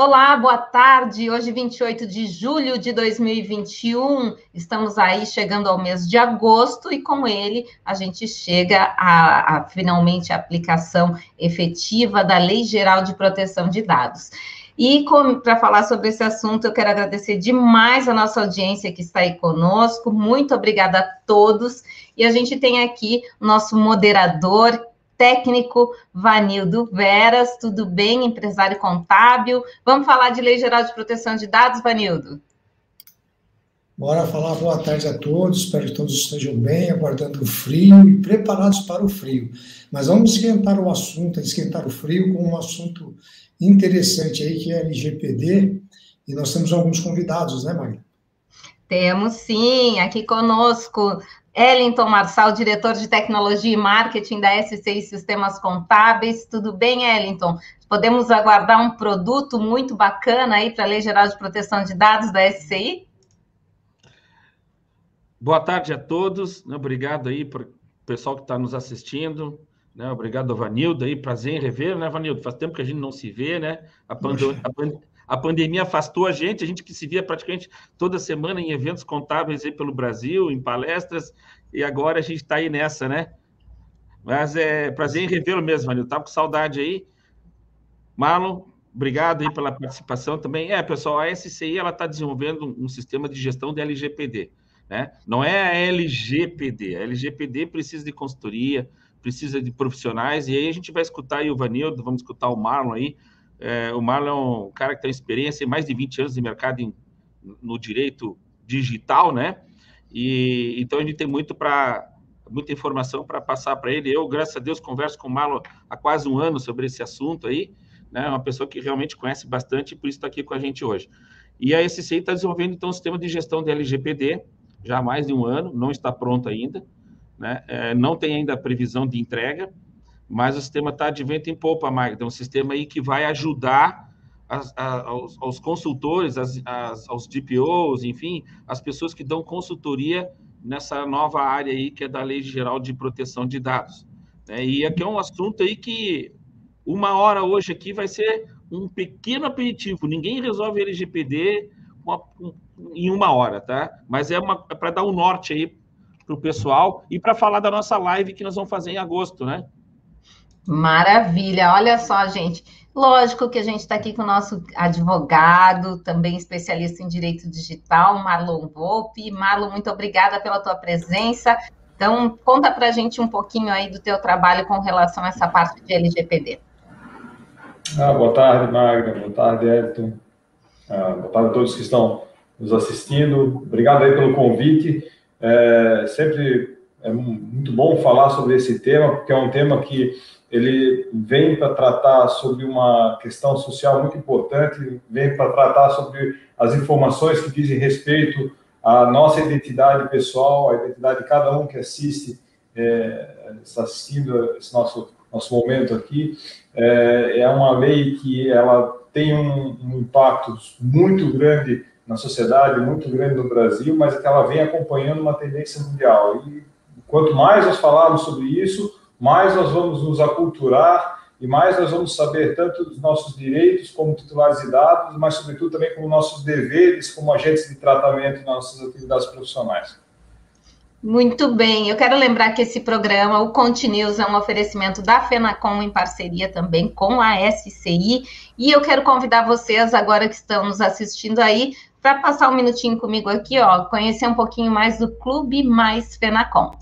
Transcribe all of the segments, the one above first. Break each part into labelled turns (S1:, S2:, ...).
S1: Olá, boa tarde. Hoje, 28 de julho de 2021, estamos aí chegando ao mês de agosto e com ele a gente chega a, a finalmente a aplicação efetiva da Lei Geral de Proteção de Dados. E para falar sobre esse assunto, eu quero agradecer demais a nossa audiência que está aí conosco. Muito obrigada a todos. E a gente tem aqui nosso moderador, técnico Vanildo Veras. Tudo bem, empresário contábil? Vamos falar de Lei Geral de Proteção de Dados, Vanildo?
S2: Bora falar boa tarde a todos, espero que todos estejam bem, aguardando o frio e preparados para o frio. Mas vamos esquentar o assunto, esquentar o frio com um assunto interessante aí, que é a LGPD, e nós temos alguns convidados, né, Magda?
S1: Temos sim, aqui conosco Ellington Marçal, diretor de tecnologia e marketing da SCI Sistemas Contábeis. Tudo bem, Ellington? Podemos aguardar um produto muito bacana aí para a Lei Geral de Proteção de Dados da SCI?
S3: Boa tarde a todos. Obrigado aí para o pessoal que está nos assistindo. Né? Obrigado, Vanildo. Aí, prazer em rever, né, Vanildo? Faz tempo que a gente não se vê, né? A, pando... a, pand... a pandemia afastou a gente, a gente que se via praticamente toda semana em eventos contábeis aí pelo Brasil, em palestras, e agora a gente está aí nessa, né? Mas é prazer em revê-lo mesmo, Vanildo. Estava com saudade aí. Marlon, obrigado aí pela participação também. É, pessoal, a SCI ela está desenvolvendo um sistema de gestão de LGPD. Né? Não é a LGPD. A LGPD precisa de consultoria, precisa de profissionais, e aí a gente vai escutar aí o Vanildo, vamos escutar o Marlon aí, é, o Marlon é um cara que tem experiência, mais de 20 anos de mercado em, no direito digital, né? E então a gente tem muito para muita informação para passar para ele. Eu, graças a Deus, converso com o Marlon há quase um ano sobre esse assunto aí, né? Uma pessoa que realmente conhece bastante por isso está aqui com a gente hoje. E a SCI está desenvolvendo então um sistema de gestão de LGPD já há mais de um ano, não está pronto ainda, né? É, não tem ainda previsão de entrega, mas o sistema está de vento em popa, Magda. É um sistema aí que vai ajudar as, a, aos, aos, consultores, as, as, aos DPOs, enfim, as pessoas que dão consultoria nessa nova área aí que é da Lei Geral de Proteção de Dados. É, e aqui é um assunto aí que uma hora hoje aqui vai ser um pequeno aperitivo. Ninguém resolve LGPD em uma hora, tá? Mas é, é para dar um norte aí para o pessoal e para falar da nossa live que nós vamos fazer em agosto, né?
S1: Maravilha, olha só, gente. Lógico que a gente está aqui com o nosso advogado, também especialista em direito digital, Marlon Volpe. Marlon, muito obrigada pela tua presença. Então, conta para a gente um pouquinho aí do teu trabalho com relação a essa parte de LGPD.
S4: Ah, boa tarde, Magda. Boa tarde, Everton. Ah, boa tarde a todos que estão nos assistindo. Obrigado aí pelo convite. É, sempre é muito bom falar sobre esse tema, porque é um tema que ele vem para tratar sobre uma questão social muito importante, vem para tratar sobre as informações que dizem respeito à nossa identidade pessoal, à identidade de cada um que assiste, é, está assistindo esse nosso, nosso momento aqui. É, é uma lei que ela tem um, um impacto muito grande na sociedade, muito grande no Brasil, mas que ela vem acompanhando uma tendência mundial. E quanto mais nós falarmos sobre isso, mais nós vamos nos aculturar e mais nós vamos saber tanto dos nossos direitos como titulares de dados, mas sobretudo também como nossos deveres como agentes de tratamento nas nossas atividades profissionais.
S1: Muito bem, eu quero lembrar que esse programa, o Continuous, é um oferecimento da FENACOM em parceria também com a SCI, e eu quero convidar vocês agora que estão nos assistindo aí para passar um minutinho comigo aqui, ó, conhecer um pouquinho mais do Clube Mais FENACOM.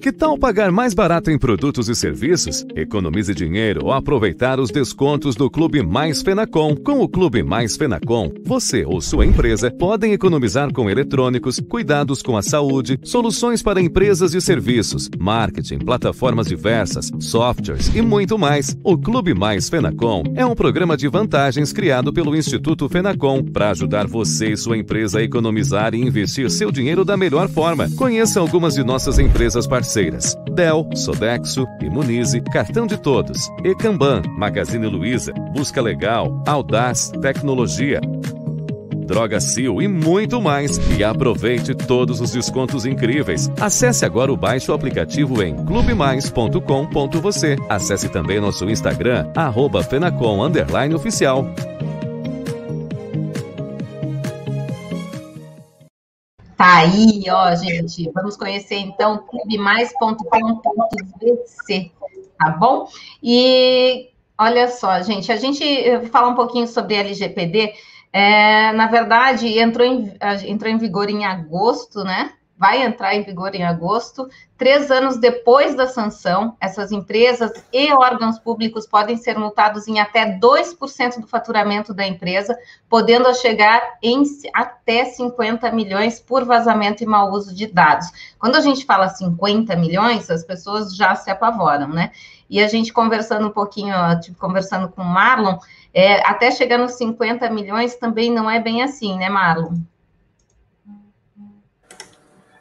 S5: Que tal pagar mais barato em produtos e serviços? Economize dinheiro ao aproveitar os descontos do Clube Mais Fenacom. Com o Clube Mais Fenacom, você ou sua empresa podem economizar com eletrônicos, cuidados com a saúde, soluções para empresas e serviços, marketing, plataformas diversas, softwares e muito mais. O Clube Mais Fenacom é um programa de vantagens criado pelo Instituto Fenacom para ajudar você e sua empresa a economizar e investir seu dinheiro da melhor forma. Conheça algumas de nossas empresas parceiras parceiras: Dell, Sodexo, Imunize, Cartão de Todos, Ecamban, Magazine Luiza, Busca Legal, Audaz, Tecnologia, Droga Sil e muito mais. E aproveite todos os descontos incríveis. Acesse agora o baixo aplicativo em clubemais.com.você. Acesse também nosso Instagram, arroba Fenacom Oficial.
S1: Tá aí, ó, gente. Vamos conhecer então clubemais.com.bc, tá bom? E olha só, gente, a gente fala um pouquinho sobre LGPD. É, na verdade, entrou em, entrou em vigor em agosto, né? Vai entrar em vigor em agosto. Três anos depois da sanção, essas empresas e órgãos públicos podem ser multados em até 2% do faturamento da empresa, podendo chegar em até 50 milhões por vazamento e mau uso de dados. Quando a gente fala 50 milhões, as pessoas já se apavoram, né? E a gente conversando um pouquinho, tipo, conversando com o Marlon, é, até chegar nos 50 milhões também não é bem assim, né, Marlon?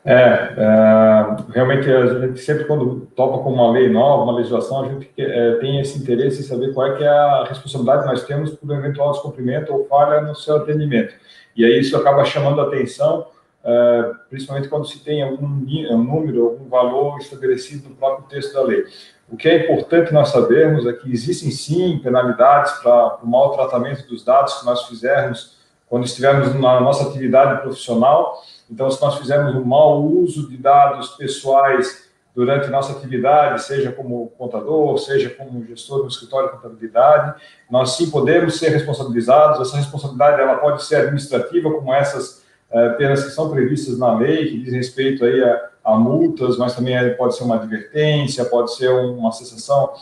S4: É, é, realmente a gente sempre quando topa com uma lei nova, uma legislação, a gente é, tem esse interesse em saber qual é que é a responsabilidade que nós temos por eventual descumprimento ou falha no seu atendimento. E aí isso acaba chamando a atenção, é, principalmente quando se tem algum um número, algum valor estabelecido no próprio texto da lei. O que é importante nós sabermos é que existem sim penalidades para o mau tratamento dos dados que nós fizermos quando estivermos na nossa atividade profissional então, se nós fizermos um mau uso de dados pessoais durante nossa atividade, seja como contador, seja como gestor do escritório de contabilidade, nós sim podemos ser responsabilizados. Essa responsabilidade ela pode ser administrativa, como essas eh, penas que são previstas na lei, que diz respeito aí a, a multas, mas também pode ser uma advertência, pode ser uma cessação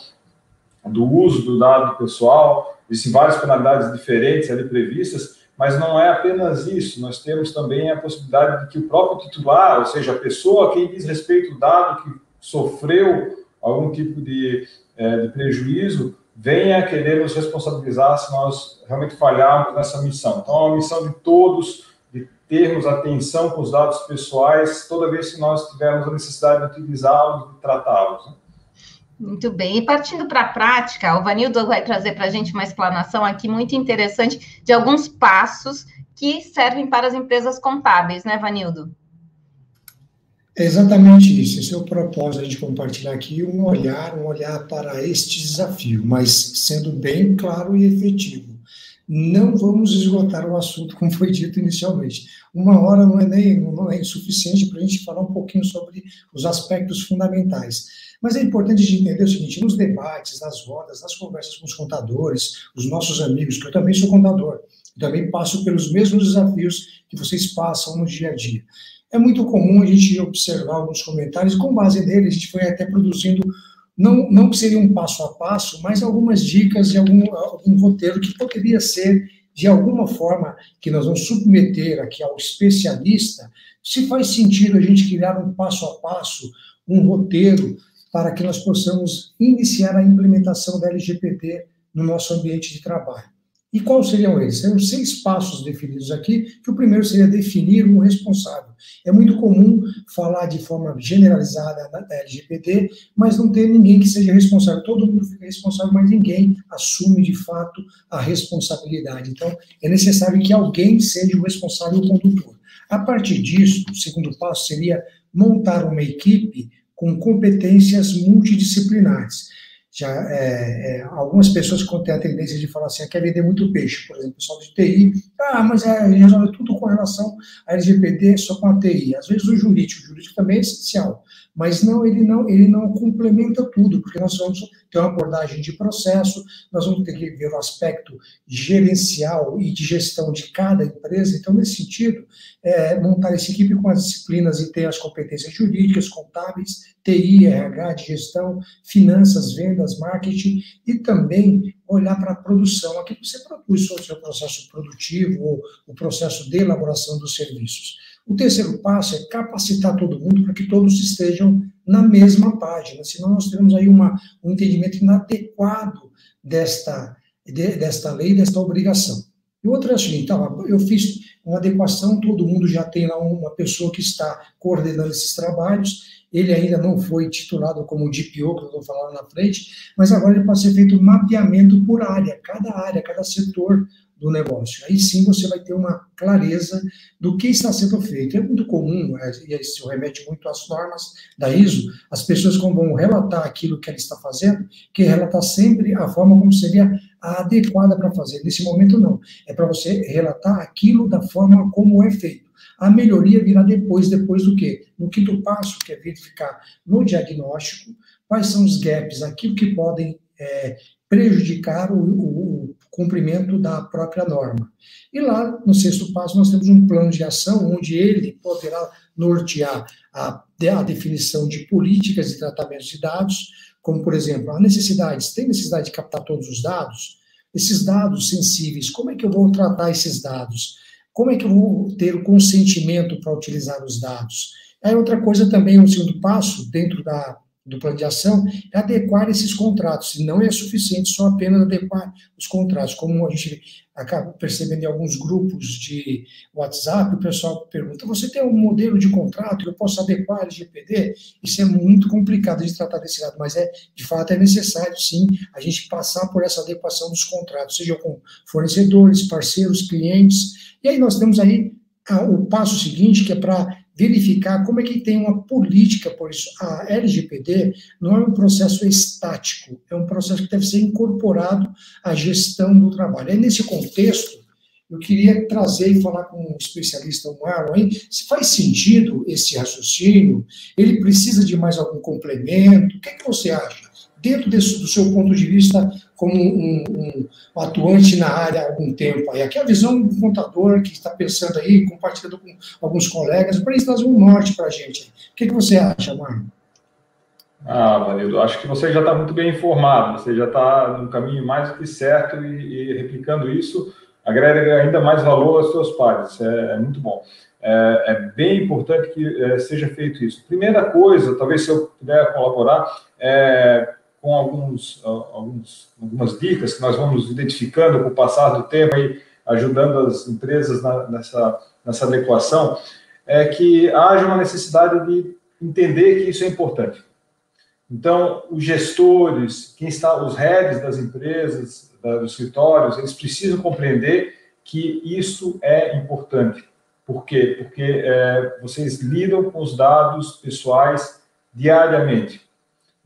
S4: do uso do dado pessoal. Existem várias penalidades diferentes ali previstas, mas não é apenas isso, nós temos também a possibilidade de que o próprio titular, ou seja, a pessoa a quem diz respeito o dado que sofreu algum tipo de, é, de prejuízo, venha querer nos responsabilizar se nós realmente falharmos nessa missão. Então, é uma missão de todos, de termos atenção com os dados pessoais toda vez que nós tivermos a necessidade de utilizá-los, de tratá-los. Né?
S1: Muito bem. E partindo para a prática, o Vanildo vai trazer para a gente uma explanação aqui muito interessante de alguns passos que servem para as empresas contábeis, né, Vanildo?
S2: É exatamente isso. Esse é o propósito gente compartilhar aqui um olhar, um olhar para este desafio, mas sendo bem claro e efetivo. Não vamos esgotar o assunto, como foi dito inicialmente. Uma hora não é nem não é insuficiente para a gente falar um pouquinho sobre os aspectos fundamentais. Mas é importante gente entender o seguinte: nos debates, nas rodas, nas conversas com os contadores, os nossos amigos, que eu também sou contador, também passo pelos mesmos desafios que vocês passam no dia a dia. É muito comum a gente observar alguns comentários, e com base nele, a gente foi até produzindo, não, não que seria um passo a passo, mas algumas dicas de algum, algum roteiro que poderia ser, de alguma forma, que nós vamos submeter aqui ao especialista, se faz sentido a gente criar um passo a passo, um roteiro para que nós possamos iniciar a implementação da LGPD no nosso ambiente de trabalho. E quais seriam eles? Seriam seis passos definidos aqui, que o primeiro seria definir um responsável. É muito comum falar de forma generalizada da LGPD, mas não ter ninguém que seja responsável. Todo mundo fica responsável, mas ninguém assume de fato a responsabilidade. Então, é necessário que alguém seja o responsável condutor. A partir disso, o segundo passo seria montar uma equipe com competências multidisciplinares. Já, é, é, algumas pessoas têm a tendência de falar assim, ah, quer vender muito peixe, por exemplo, o pessoal de TI, ah, mas é, resolve tudo com relação à LGPD só com a TI. Às vezes o jurídico, o jurídico também é essencial, mas não, ele não, ele não complementa tudo, porque nós vamos ter uma abordagem de processo, nós vamos ter que ver o aspecto gerencial e de gestão de cada empresa. Então, nesse sentido, é, montar essa equipe com as disciplinas e ter as competências jurídicas, contábeis, TI, RH, de gestão, finanças, vendas, marketing e também olhar para a produção, aquilo que você produz, o seu processo produtivo ou o processo de elaboração dos serviços. O terceiro passo é capacitar todo mundo para que todos estejam na mesma página, senão nós teremos aí uma, um entendimento inadequado desta, de, desta lei, desta obrigação. E outra é o seguinte, então, eu fiz uma adequação, todo mundo já tem lá uma pessoa que está coordenando esses trabalhos, ele ainda não foi titulado como DPO, que eu vou falar na frente, mas agora ele pode ser feito um mapeamento por área, cada área, cada setor do negócio. Aí sim você vai ter uma clareza do que está sendo feito. É muito comum, é, e isso remete muito às normas da ISO, as pessoas quando vão relatar aquilo que ela está fazendo, que relatar sempre a forma como seria a adequada para fazer. Nesse momento, não. É para você relatar aquilo da forma como é feito. A melhoria virá depois, depois do quê? No quinto passo, que é verificar no diagnóstico quais são os gaps, aquilo que podem é, prejudicar o, o, cumprimento da própria norma. E lá, no sexto passo, nós temos um plano de ação onde ele poderá nortear a, a definição de políticas e tratamentos de dados, como, por exemplo, a necessidade, tem necessidade de captar todos os dados? Esses dados sensíveis, como é que eu vou tratar esses dados? Como é que eu vou ter o consentimento para utilizar os dados? Aí outra coisa também, um segundo passo, dentro da, do plano de ação é adequar esses contratos. E não é suficiente só apenas adequar os contratos. Como a gente acaba percebendo em alguns grupos de WhatsApp, o pessoal pergunta: você tem um modelo de contrato que eu posso adequar LGPD? Isso é muito complicado de tratar desse lado, mas é de fato é necessário sim a gente passar por essa adequação dos contratos, seja com fornecedores, parceiros, clientes. E aí nós temos aí o passo seguinte, que é para verificar como é que tem uma política por isso. A LGPD não é um processo estático, é um processo que deve ser incorporado à gestão do trabalho. É nesse contexto, eu queria trazer e falar com um especialista, o Marlon, se faz sentido esse raciocínio, ele precisa de mais algum complemento, o que, é que você acha? Dentro desse, do seu ponto de vista como um, um, um, atuante na área há algum tempo. Aí. Aqui é a visão do contador que está pensando aí, compartilhando com alguns colegas, para isso trazer um norte para a gente. O que, que você acha, Marco?
S4: Ah, Vanildo, acho que você já está muito bem informado, você já está no caminho mais do que certo e, e, replicando isso, agrega ainda mais valor aos seus pares, é, é muito bom. É, é, bem importante que é, seja feito isso. Primeira coisa, talvez se eu puder colaborar, é com alguns, alguns, algumas dicas que nós vamos identificando com o passar do tempo e ajudando as empresas na, nessa, nessa adequação, é que haja uma necessidade de entender que isso é importante. Então, os gestores, quem está, os heads das empresas, dos escritórios, eles precisam compreender que isso é importante. Por quê? Porque é, vocês lidam com os dados pessoais diariamente.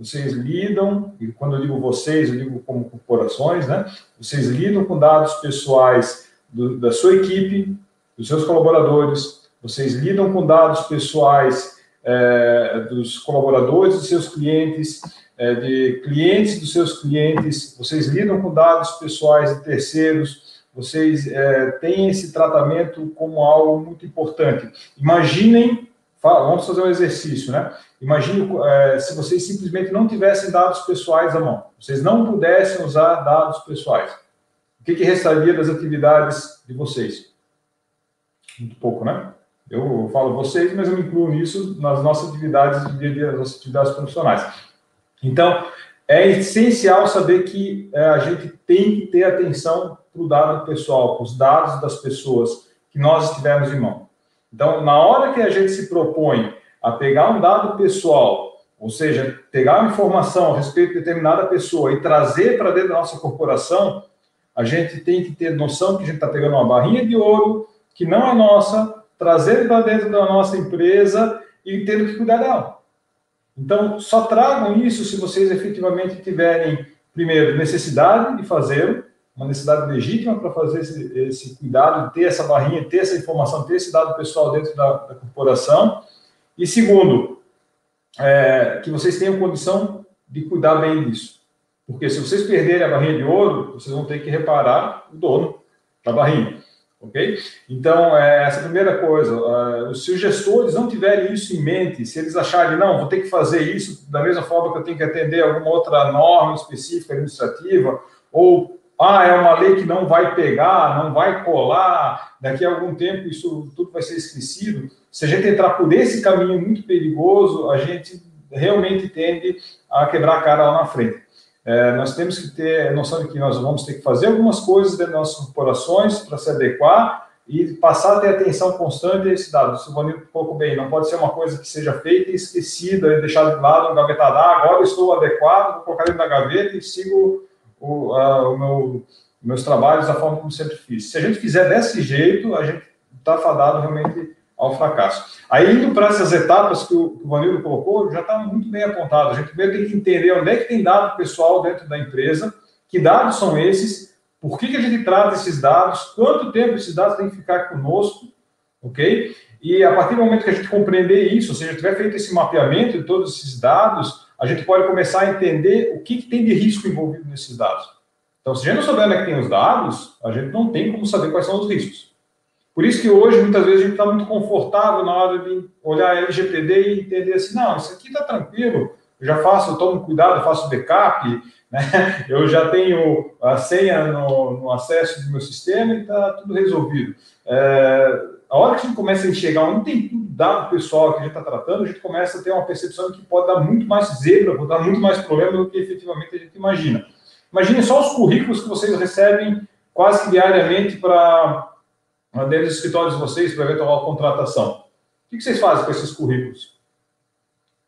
S4: Vocês lidam, e quando eu digo vocês, eu digo como corporações, né? Vocês lidam com dados pessoais do, da sua equipe, dos seus colaboradores, vocês lidam com dados pessoais é, dos colaboradores dos seus clientes, é, de clientes dos seus clientes, vocês lidam com dados pessoais de terceiros, vocês é, têm esse tratamento como algo muito importante. Imaginem, vamos fazer um exercício, né? Imagine é, se vocês simplesmente não tivessem dados pessoais à mão, vocês não pudessem usar dados pessoais. O que, que restaria das atividades de vocês? Muito pouco, né? Eu falo vocês, mas eu me incluo nisso nas nossas atividades de dia a dia, nas nossas atividades profissionais. Então, é essencial saber que é, a gente tem que ter atenção para o dado pessoal, para os dados das pessoas que nós estivermos em mão. Então, na hora que a gente se propõe a pegar um dado pessoal, ou seja, pegar uma informação a respeito de determinada pessoa e trazer para dentro da nossa corporação, a gente tem que ter noção que a gente está pegando uma barrinha de ouro que não é nossa, trazendo para dentro da nossa empresa e tendo que cuidar dela. Então, só tragam isso se vocês efetivamente tiverem, primeiro, necessidade de fazer, uma necessidade legítima para fazer esse, esse, cuidado, ter essa barrinha, ter essa informação, ter esse dado pessoal dentro da, da corporação, e segundo, é, que vocês tenham condição de cuidar bem disso. Porque se vocês perderem a barrinha de ouro, vocês vão ter que reparar o dono da barrinha. Ok? Então, é, essa é a primeira coisa. Uh, se os gestores não tiverem isso em mente, se eles acharem, não, vou ter que fazer isso da mesma forma que eu tenho que atender alguma outra norma específica administrativa, ou, ah, é uma lei que não vai pegar, não vai colar, daqui a algum tempo isso tudo vai ser esquecido, se a gente entrar por esse caminho muito perigoso, a gente realmente tende a quebrar a cara lá na frente. É, nós temos que ter noção de que nós vamos ter que fazer algumas coisas dentro das nossas corporações para se adequar e passar a ter atenção constante a esse dado. O Vanildo colocou bem, não pode ser uma coisa que seja feita e esquecida, deixada de lado, engavetada. Ah, agora estou adequado, vou colocar dentro da gaveta e sigo o, a, o meu, meus trabalhos da forma como sempre fiz. Se a gente fizer desse jeito, a gente está fadado realmente ao fracasso. Aí, indo para essas etapas que o, que o Vanildo colocou, já está muito bem apontado. A gente primeiro tem que entender onde é que tem dado pessoal dentro da empresa, que dados são esses, por que, que a gente trata esses dados, quanto tempo esses dados têm que ficar conosco, ok? E a partir do momento que a gente compreender isso, ou seja, tiver feito esse mapeamento de todos esses dados, a gente pode começar a entender o que, que tem de risco envolvido nesses dados. Então, se a gente não souber onde é que tem os dados, a gente não tem como saber quais são os riscos. Por isso que hoje, muitas vezes, a gente está muito confortável na hora de olhar a LGPD e entender assim, não, isso aqui está tranquilo, eu já faço, eu tomo cuidado, faço backup, né? eu já tenho a senha no, no acesso do meu sistema e está tudo resolvido. É, a hora que a gente começa a enxergar onde tem tudo dado pessoal que a gente está tratando, a gente começa a ter uma percepção que pode dar muito mais zebra, pode dar muito mais problema do que efetivamente a gente imagina. Imagine só os currículos que vocês recebem quase diariamente para dentro dos escritórios de vocês para eventual contratação. O que vocês fazem com esses currículos?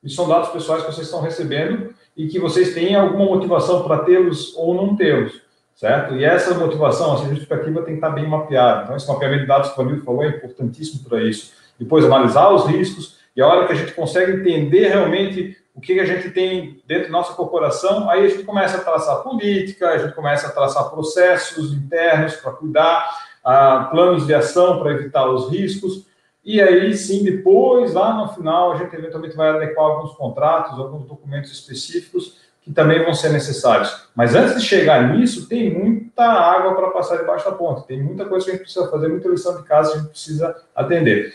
S4: Isso são dados pessoais que vocês estão recebendo e que vocês têm alguma motivação para tê-los ou não tê-los, certo? E essa motivação, essa justificativa tem que estar bem mapeada. Então, esse mapeamento de dados que o Vanildo falou é importantíssimo para isso. Depois, analisar os riscos e a hora que a gente consegue entender realmente o que a gente tem dentro da nossa corporação, aí a gente começa a traçar política, a gente começa a traçar processos internos para cuidar, a, planos de ação para evitar os riscos, e aí sim, depois, lá no final, a gente eventualmente vai adequar alguns contratos, alguns documentos específicos que também vão ser necessários. Mas antes de chegar nisso, tem muita água para passar debaixo da ponte, tem muita coisa que a gente precisa fazer, muita lição de casa que a gente precisa atender.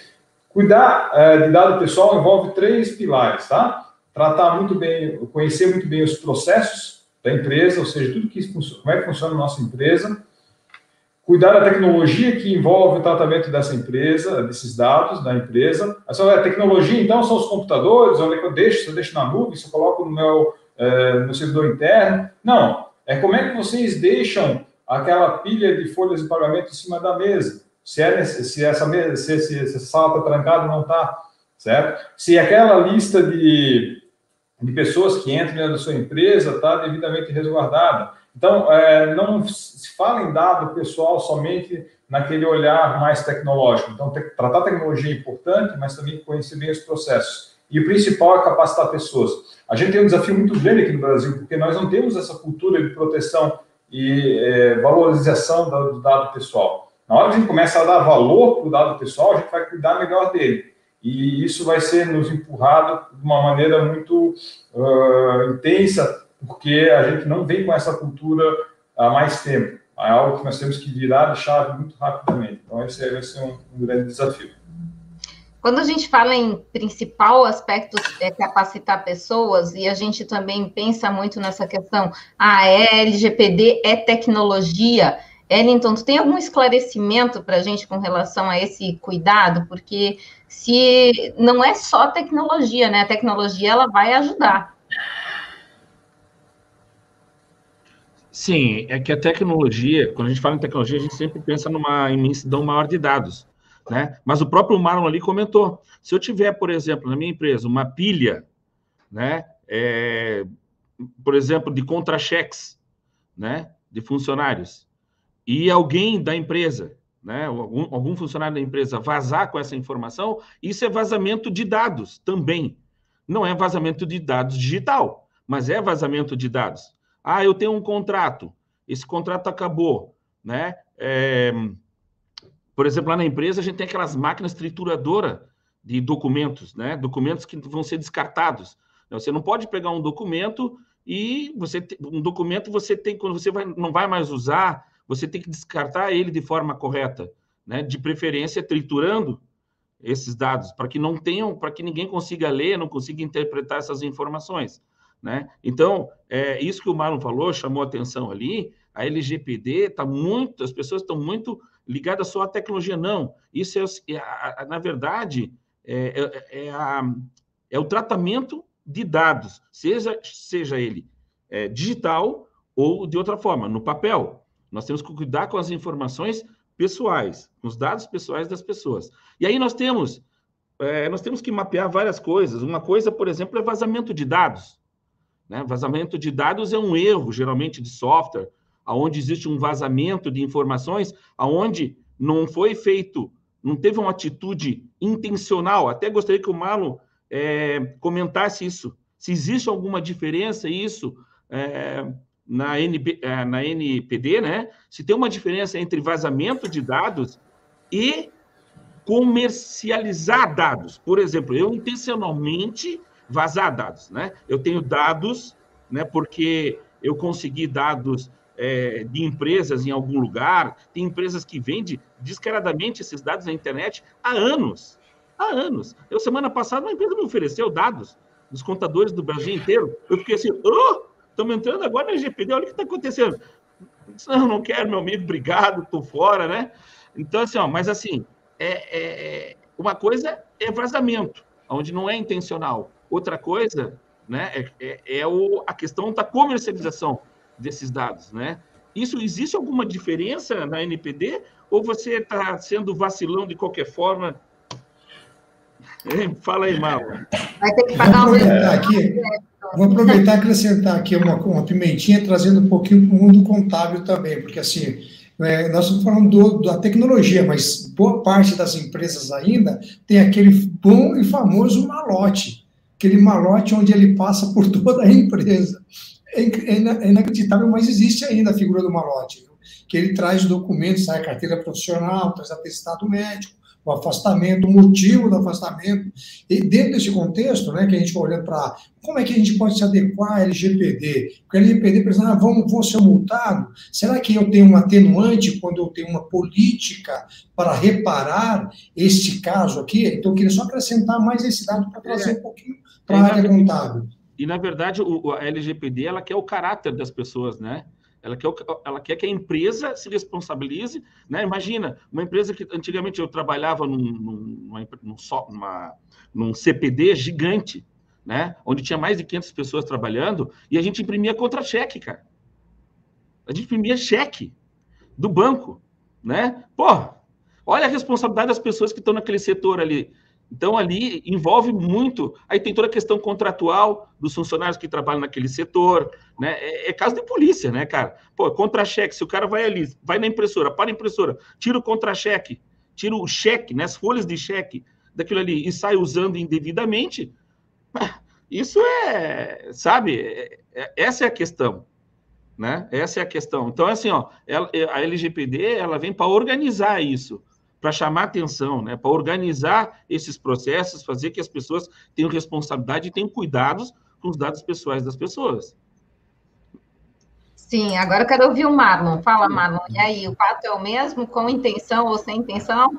S4: Cuidar é, de dado pessoal envolve três pilares, tá? Tratar muito bem, conhecer muito bem os processos da empresa, ou seja, tudo que como é que funciona a nossa empresa, cuidar da tecnologia que envolve o tratamento dessa empresa, desses dados da empresa. A sua tecnologia, então, são os computadores, onde é eu deixo, se eu deixo na nuvem, se eu coloco no meu, é, no servidor interno. Não, é como é que vocês deixam aquela pilha de folhas de pagamento em cima da mesa. Se, é, se, essa, se, se, se sala está trancada ou não está, certo? Se aquela lista de, de pessoas que entram da sua empresa está devidamente resguardada. Então, é, não se fala em dado pessoal somente naquele olhar mais tecnológico. Então, te, tratar tecnologia é importante, mas também conhecer bem os processos. E o principal é capacitar pessoas. A gente tem um desafio muito grande aqui no Brasil, porque nós não temos essa cultura de proteção e é, valorização do dado pessoal. Na hora que a gente começa a dar valor para o dado pessoal, a gente vai cuidar melhor dele. E isso vai ser nos empurrado de uma maneira muito uh, intensa porque a gente não vem com essa cultura há mais tempo. É algo que nós temos que virar de chave muito rapidamente. Então, esse vai ser um, um grande desafio.
S1: Quando a gente fala em principal aspecto é capacitar pessoas, e a gente também pensa muito nessa questão, ah, é LGPD, é tecnologia. Ellington, tu tem algum esclarecimento para a gente com relação a esse cuidado? Porque se não é só tecnologia, né? A tecnologia ela vai ajudar,
S3: Sim, é que a tecnologia, quando a gente fala em tecnologia, a gente sempre pensa numa imensidão maior de dados, né? Mas o próprio Marlon ali comentou, se eu tiver, por exemplo, na minha empresa, uma pilha, né? É, por exemplo, de contra-cheques, né? De funcionários, e alguém da empresa, né? Algum, algum funcionário da empresa vazar com essa informação, isso é vazamento de dados também. Não é vazamento de dados digital, mas é vazamento de dados. Ah, eu tenho um contrato, esse contrato acabou, né? É, por exemplo, lá na empresa a gente tem aquelas máquinas trituradoras de documentos, né? Documentos que vão ser descartados. Você não pode pegar um documento e você um documento você tem quando você vai, não vai mais usar, você tem que descartar ele de forma correta, né? De preferência triturando esses dados para que não tenham, para que ninguém consiga ler, não consiga interpretar essas informações. Né? Então, é, isso que o Marlon falou, chamou atenção ali, a LGPD está muito, as pessoas estão muito ligadas só à tecnologia, não. Isso é, é na verdade, é, é, é, a, é, o tratamento de dados, seja, seja ele é, digital ou de outra forma, no papel. Nós temos que cuidar com as informações pessoais, com os dados pessoais das pessoas. E aí nós temos, é, nós temos que mapear várias coisas. Uma coisa, por exemplo, é vazamento de dados. Né? Vazamento de dados é um erro, geralmente, de software, onde existe um vazamento de informações, aonde não foi feito, não teve uma atitude intencional. Até gostaria que o Malo é, comentasse isso. Se existe alguma diferença isso é, na, NP, é, na NPD, né? Se tem uma diferença entre vazamento de dados e comercializar dados. Por exemplo, eu intencionalmente vazar dados, né? Eu tenho dados, né? Porque eu consegui dados é, de empresas em algum lugar, tem empresas que vendem descaradamente esses dados na internet há anos. Há anos. Eu, semana passada, uma empresa me ofereceu dados dos contadores do Brasil inteiro. Eu fiquei assim, oh, estamos entrando agora na LGPD, olha o que está acontecendo. Não, não quero, meu amigo, obrigado, estou fora, né? Então, assim, ó, mas assim, é, é, é, uma coisa é vazamento, onde não é intencional. Outra coisa né, é, é, é o, a questão da comercialização desses dados. Né? Isso existe alguma diferença na NPD ou você está sendo vacilão de qualquer forma? Fala aí, Mauro.
S2: Vai ter que pagar vou aproveitar aqui, Vou aproveitar e acrescentar aqui uma, uma pimentinha, trazendo um pouquinho para o mundo contábil também, porque assim, é, nós estamos falando do, da tecnologia, mas boa parte das empresas ainda tem aquele bom e famoso malote, aquele malote onde ele passa por toda a empresa. É, é, é inacreditável, mas existe ainda a figura do malote, viu? que ele traz documentos, sai carteira profissional, traz atestado médico, o afastamento, o motivo do afastamento. E dentro desse contexto, né, que a gente olhando para como é que a gente pode se adequar à LGPD? Porque a LGPD, exemplo, ah, vamos, vou ser multado? Será que eu tenho um atenuante quando eu tenho uma política para reparar este caso aqui? Então, eu queria só acrescentar mais esse dado para trazer é. um pouquinho para a área contábil.
S3: E, na verdade, o, a LGPD ela quer o caráter das pessoas, né? Ela quer, ela quer que a empresa se responsabilize. Né? Imagina, uma empresa que antigamente eu trabalhava num, num, num, numa, num CPD gigante, né? onde tinha mais de 500 pessoas trabalhando, e a gente imprimia contra-cheque, cara. A gente imprimia cheque do banco. Né? Pô, olha a responsabilidade das pessoas que estão naquele setor ali. Então, ali envolve muito. Aí tem toda a questão contratual dos funcionários que trabalham naquele setor, né? É, é caso de polícia, né, cara? Pô, contra-cheque, se o cara vai ali, vai na impressora, para a impressora, tira o contra-cheque, tira o cheque, né, as folhas de cheque daquilo ali e sai usando indevidamente, isso é, sabe, é, é, essa é a questão, né? Essa é a questão. Então, assim, ó, a LGPD, ela vem para organizar isso para chamar atenção, né, para organizar esses processos, fazer que as pessoas tenham responsabilidade e tenham cuidados com os dados pessoais das pessoas.
S1: Sim, agora eu quero ouvir o Marlon. Fala, Marlon. E aí, o pato é o mesmo, com intenção ou sem intenção?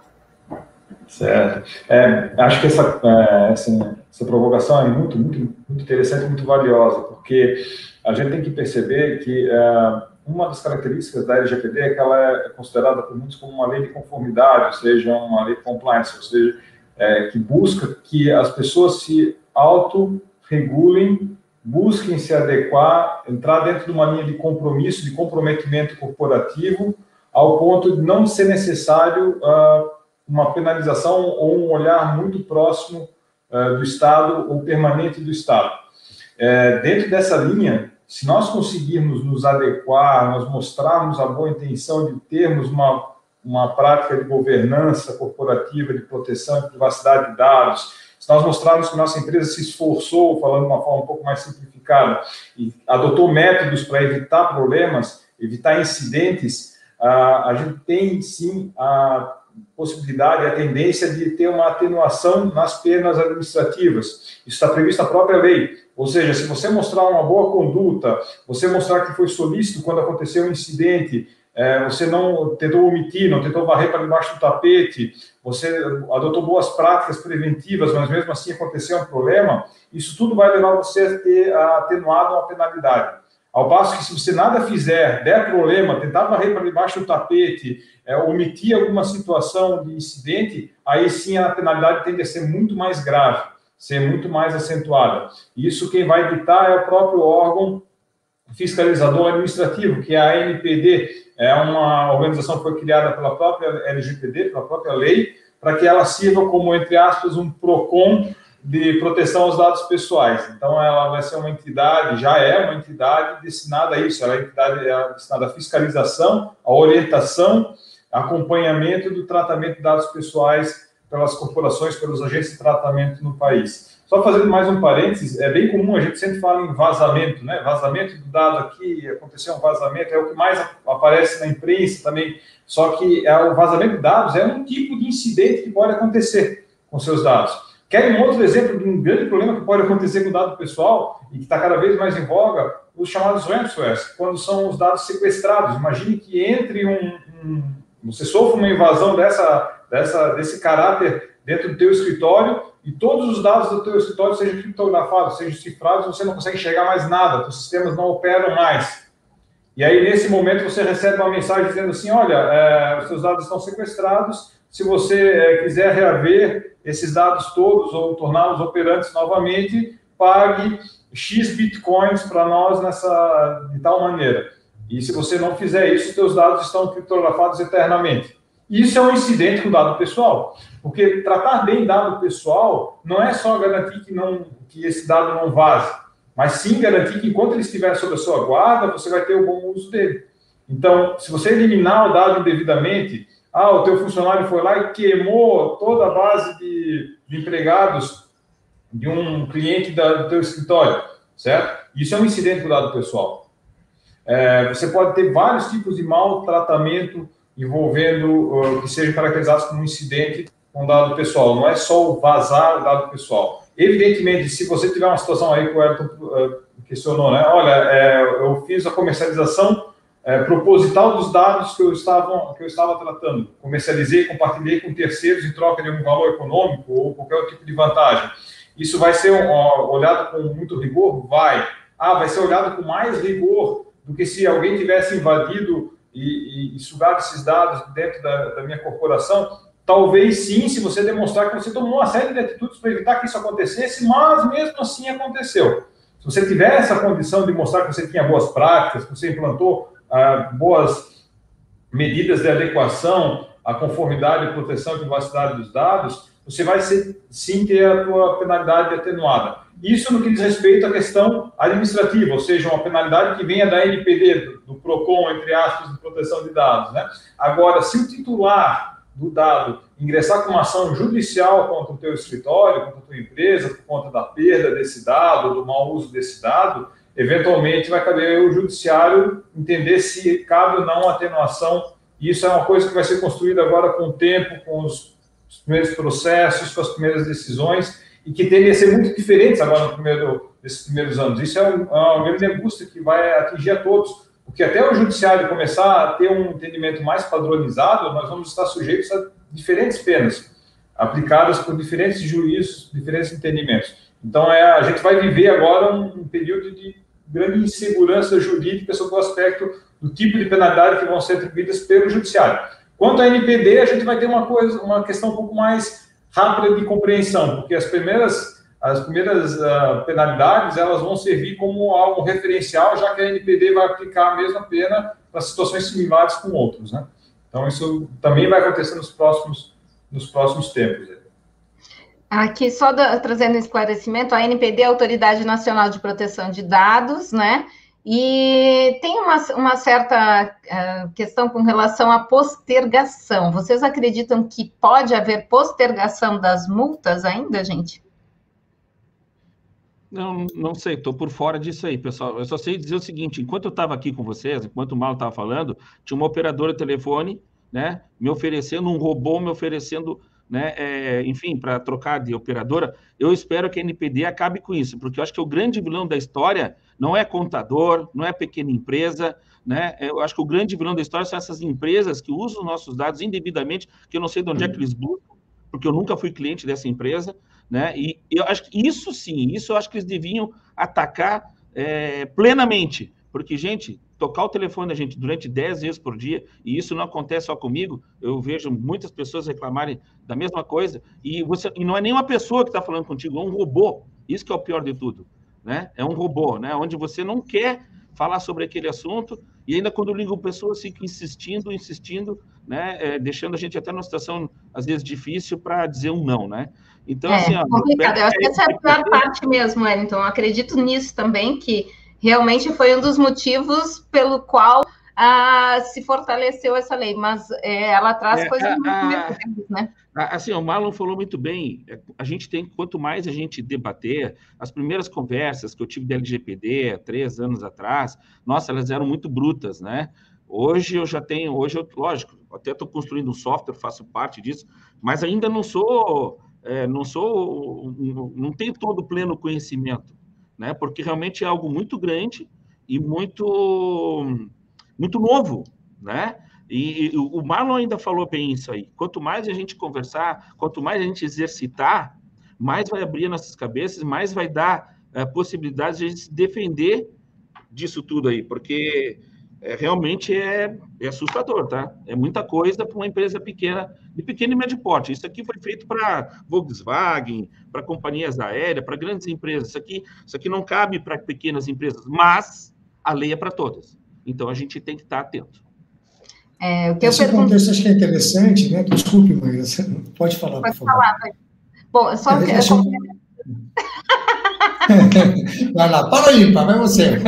S4: Certo. É, acho que essa, é, assim, essa provocação é muito, muito, muito interessante, muito valiosa, porque a gente tem que perceber que é, uma das características da LGPD é que ela é considerada por muitos como uma lei de conformidade, ou seja, uma lei de compliance, ou seja, é, que busca que as pessoas se autorregulem, busquem se adequar, entrar dentro de uma linha de compromisso, de comprometimento corporativo, ao ponto de não ser necessário uh, uma penalização ou um olhar muito próximo uh, do Estado ou permanente do Estado. É, dentro dessa linha, se nós conseguirmos nos adequar, nós mostrarmos a boa intenção de termos uma, uma prática de governança corporativa, de proteção e privacidade de dados, se nós mostrarmos que nossa empresa se esforçou, falando de uma forma um pouco mais simplificada, e adotou métodos para evitar problemas, evitar incidentes, a gente tem sim a possibilidade, a tendência de ter uma atenuação nas penas administrativas. Isso está previsto na própria lei. Ou seja, se você mostrar uma boa conduta, você mostrar que foi solícito quando aconteceu um incidente, é, você não tentou omitir, não tentou varrer para debaixo do tapete, você adotou boas práticas preventivas, mas mesmo assim aconteceu um problema, isso tudo vai levar você a ter atenuado uma penalidade. Ao passo que se você nada fizer, der problema, tentar varrer para debaixo do tapete, é, omitir alguma situação de incidente, aí sim a penalidade tende a ser muito mais grave ser muito mais acentuada. Isso quem vai editar é o próprio órgão fiscalizador administrativo, que é a ANPD, é uma organização que foi criada pela própria LGPD, pela própria lei, para que ela sirva como, entre aspas, um PROCON de proteção aos dados pessoais. Então, ela vai ser uma entidade, já é uma entidade destinada a isso, ela é entidade é destinada à fiscalização, à orientação, acompanhamento do tratamento de dados pessoais pelas corporações, pelos agentes de tratamento no país. Só fazendo mais um parênteses, é bem comum, a gente sempre fala em vazamento, né? Vazamento do dado aqui, aconteceu um vazamento, é o que mais aparece na imprensa também. Só que é, o vazamento de dados é um tipo de incidente que pode acontecer com seus dados. Quer um outro exemplo de um grande problema que pode acontecer com o dado pessoal e que está cada vez mais em voga? Os chamados ransomware, quando são os dados sequestrados. Imagine que entre um, um você sofra uma invasão dessa, dessa, desse caráter dentro do teu escritório e todos os dados do teu escritório sejam criptografados, sejam cifrados, você não consegue enxergar mais nada, os sistemas não operam mais. E aí, nesse momento, você recebe uma mensagem dizendo assim, olha, é, os seus dados estão sequestrados, se você é, quiser reaver esses dados todos ou torná-los operantes novamente, pague X bitcoins para nós nessa, de tal maneira. E se você não fizer isso, seus dados estão criptografados eternamente. Isso é um incidente com dado pessoal, porque tratar bem dado pessoal não é só garantir que, não, que esse dado não vaze, mas sim garantir que enquanto ele estiver sob a sua guarda, você vai ter o bom uso dele. Então, se você eliminar o dado indevidamente, ah, o teu funcionário foi lá e queimou toda a base de, de empregados de um cliente da, do teu escritório, certo? Isso é um incidente com dado pessoal. É, você pode ter vários tipos de maltratamento envolvendo uh, que sejam caracterizados como incidente com dado pessoal. Não é só o vazar o dado pessoal. Evidentemente, se você tiver uma situação aí que o Elton uh, questionou, né? Olha, é, eu fiz a comercialização é, proposital dos dados que eu, estava, que eu estava tratando. Comercializei, compartilhei com terceiros em troca de um valor econômico ou qualquer tipo de vantagem. Isso vai ser um, olhado com muito rigor? Vai. Ah, vai ser olhado com mais rigor do que se alguém tivesse invadido e, e, e sugar esses dados dentro da, da, minha corporação? Talvez sim, se você demonstrar que você tomou uma série de atitudes para evitar que isso acontecesse, mas mesmo assim aconteceu. Se você tiver essa condição de mostrar que você tinha boas práticas, que você implantou ah, boas medidas de adequação à conformidade, proteção e privacidade dos dados, você vai ser, sim ter a sua penalidade atenuada. Isso no que diz respeito à questão administrativa, ou seja, uma penalidade que venha da NPD, do PROCON, entre aspas, de proteção de dados. Né? Agora, se o titular do dado ingressar com uma ação judicial contra o teu escritório, contra a tua empresa, por conta da perda desse dado, do mau uso desse dado, eventualmente vai caber o judiciário entender se cabe ou não atenuação. E isso é uma coisa que vai ser construída agora com o tempo, com os primeiros processos, com as primeiras decisões, e que tendem a ser muito diferentes agora no primeiro, nesses primeiros anos. Isso é, um, é uma grande angústia que vai atingir a todos, porque até o judiciário começar a ter um entendimento mais padronizado, nós vamos estar sujeitos a diferentes penas, aplicadas por diferentes juízes, diferentes entendimentos. Então, é, a gente vai viver agora um, um período de grande insegurança jurídica sobre o aspecto do tipo de penalidade que vão ser atribuídas pelo judiciário. Quanto à NPD, a gente vai ter uma coisa, uma questão um pouco mais rápida de compreensão, porque as primeiras, as primeiras uh, penalidades elas vão servir como algo referencial, já que a NPD vai aplicar a mesma pena para situações similares com outros, né? Então isso também vai acontecer nos próximos, nos próximos tempos.
S1: Aqui, só da, trazendo esclarecimento, a NPD é a Autoridade Nacional de Proteção de Dados, né? E tem uma, uma certa uh, questão com relação à postergação. Vocês acreditam que pode haver postergação das multas ainda, gente?
S3: Não, não sei, estou por fora disso aí, pessoal. Eu só sei dizer o seguinte: enquanto eu estava aqui com vocês, enquanto o Malo estava falando, tinha uma operadora de telefone, né, me oferecendo um robô, me oferecendo né, é, enfim, para trocar de operadora, eu espero que a NPD acabe com isso, porque eu acho que o grande vilão da história não é contador, não é pequena empresa, né? Eu acho que o grande vilão da história são essas empresas que usam nossos dados indevidamente, que eu não sei de onde é que eles buscam, porque eu nunca fui cliente dessa empresa, né? E eu acho que isso sim, isso eu acho que eles deviam atacar é, plenamente, porque, gente, tocar o telefone da gente durante 10 vezes por dia, e isso não acontece só comigo, eu vejo muitas pessoas reclamarem da mesma coisa, e, você, e não é nenhuma pessoa que está falando contigo, é um robô. Isso que é o pior de tudo. Né? É um robô, né? onde você não quer falar sobre aquele assunto, e ainda quando liga o pessoa fica insistindo, insistindo, né? É, deixando a gente até numa situação, às vezes, difícil para dizer um não, né?
S1: Então, é, assim... Ó, complicado. Eu acho que essa é a pior parte mesmo, Wellington. Eu acredito nisso também, que realmente foi um dos motivos pelo qual ah, se fortaleceu essa lei, mas é, ela traz é, coisas muito a,
S3: né? Assim, o Marlon falou muito bem. A gente tem, quanto mais a gente debater, as primeiras conversas que eu tive da LGPD há três anos atrás, nossa, elas eram muito brutas, né? Hoje eu já tenho, hoje eu, lógico, até estou construindo um software, faço parte disso, mas ainda não sou, é, não sou, não tenho todo o pleno conhecimento, né? Porque realmente é algo muito grande e muito muito novo, né? E, e, o Marlon ainda falou bem isso aí. Quanto mais a gente conversar, quanto mais a gente exercitar, mais vai abrir nossas cabeças, mais vai dar é, possibilidades de a gente se defender disso tudo aí, porque é, realmente é, é, assustador, tá? É muita coisa para uma empresa pequena, de pequeno e médio porte. Isso aqui foi feito para Volkswagen, para companhias aéreas, para grandes empresas. Isso aqui, isso aqui não cabe para pequenas empresas, mas a lei é para todas. Então a gente tem que estar atento.
S2: É, o que Esse eu pergunto... contexto acho que é interessante, né? Desculpe, mas pode falar, pode por favor. Falar, mas...
S1: Bom, só é, que... Eu...
S2: vai lá, para aí, para vai você.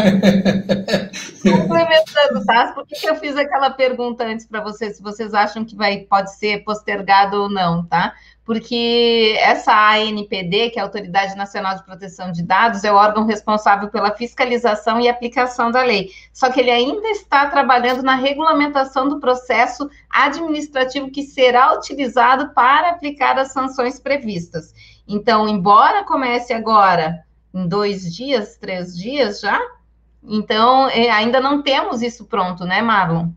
S1: Complementando, tá? Por que eu fiz aquela pergunta antes para vocês, se vocês acham que vai, pode ser postergado ou não, tá? porque essa ANPD, que é a Autoridade Nacional de Proteção de Dados, é o órgão responsável pela fiscalização e aplicação da lei. Só que ele ainda está trabalhando na regulamentação do processo administrativo que será utilizado para aplicar as sanções previstas. Então, embora comece agora em dois dias, três dias já, então é, ainda não temos isso pronto, né, Marlon?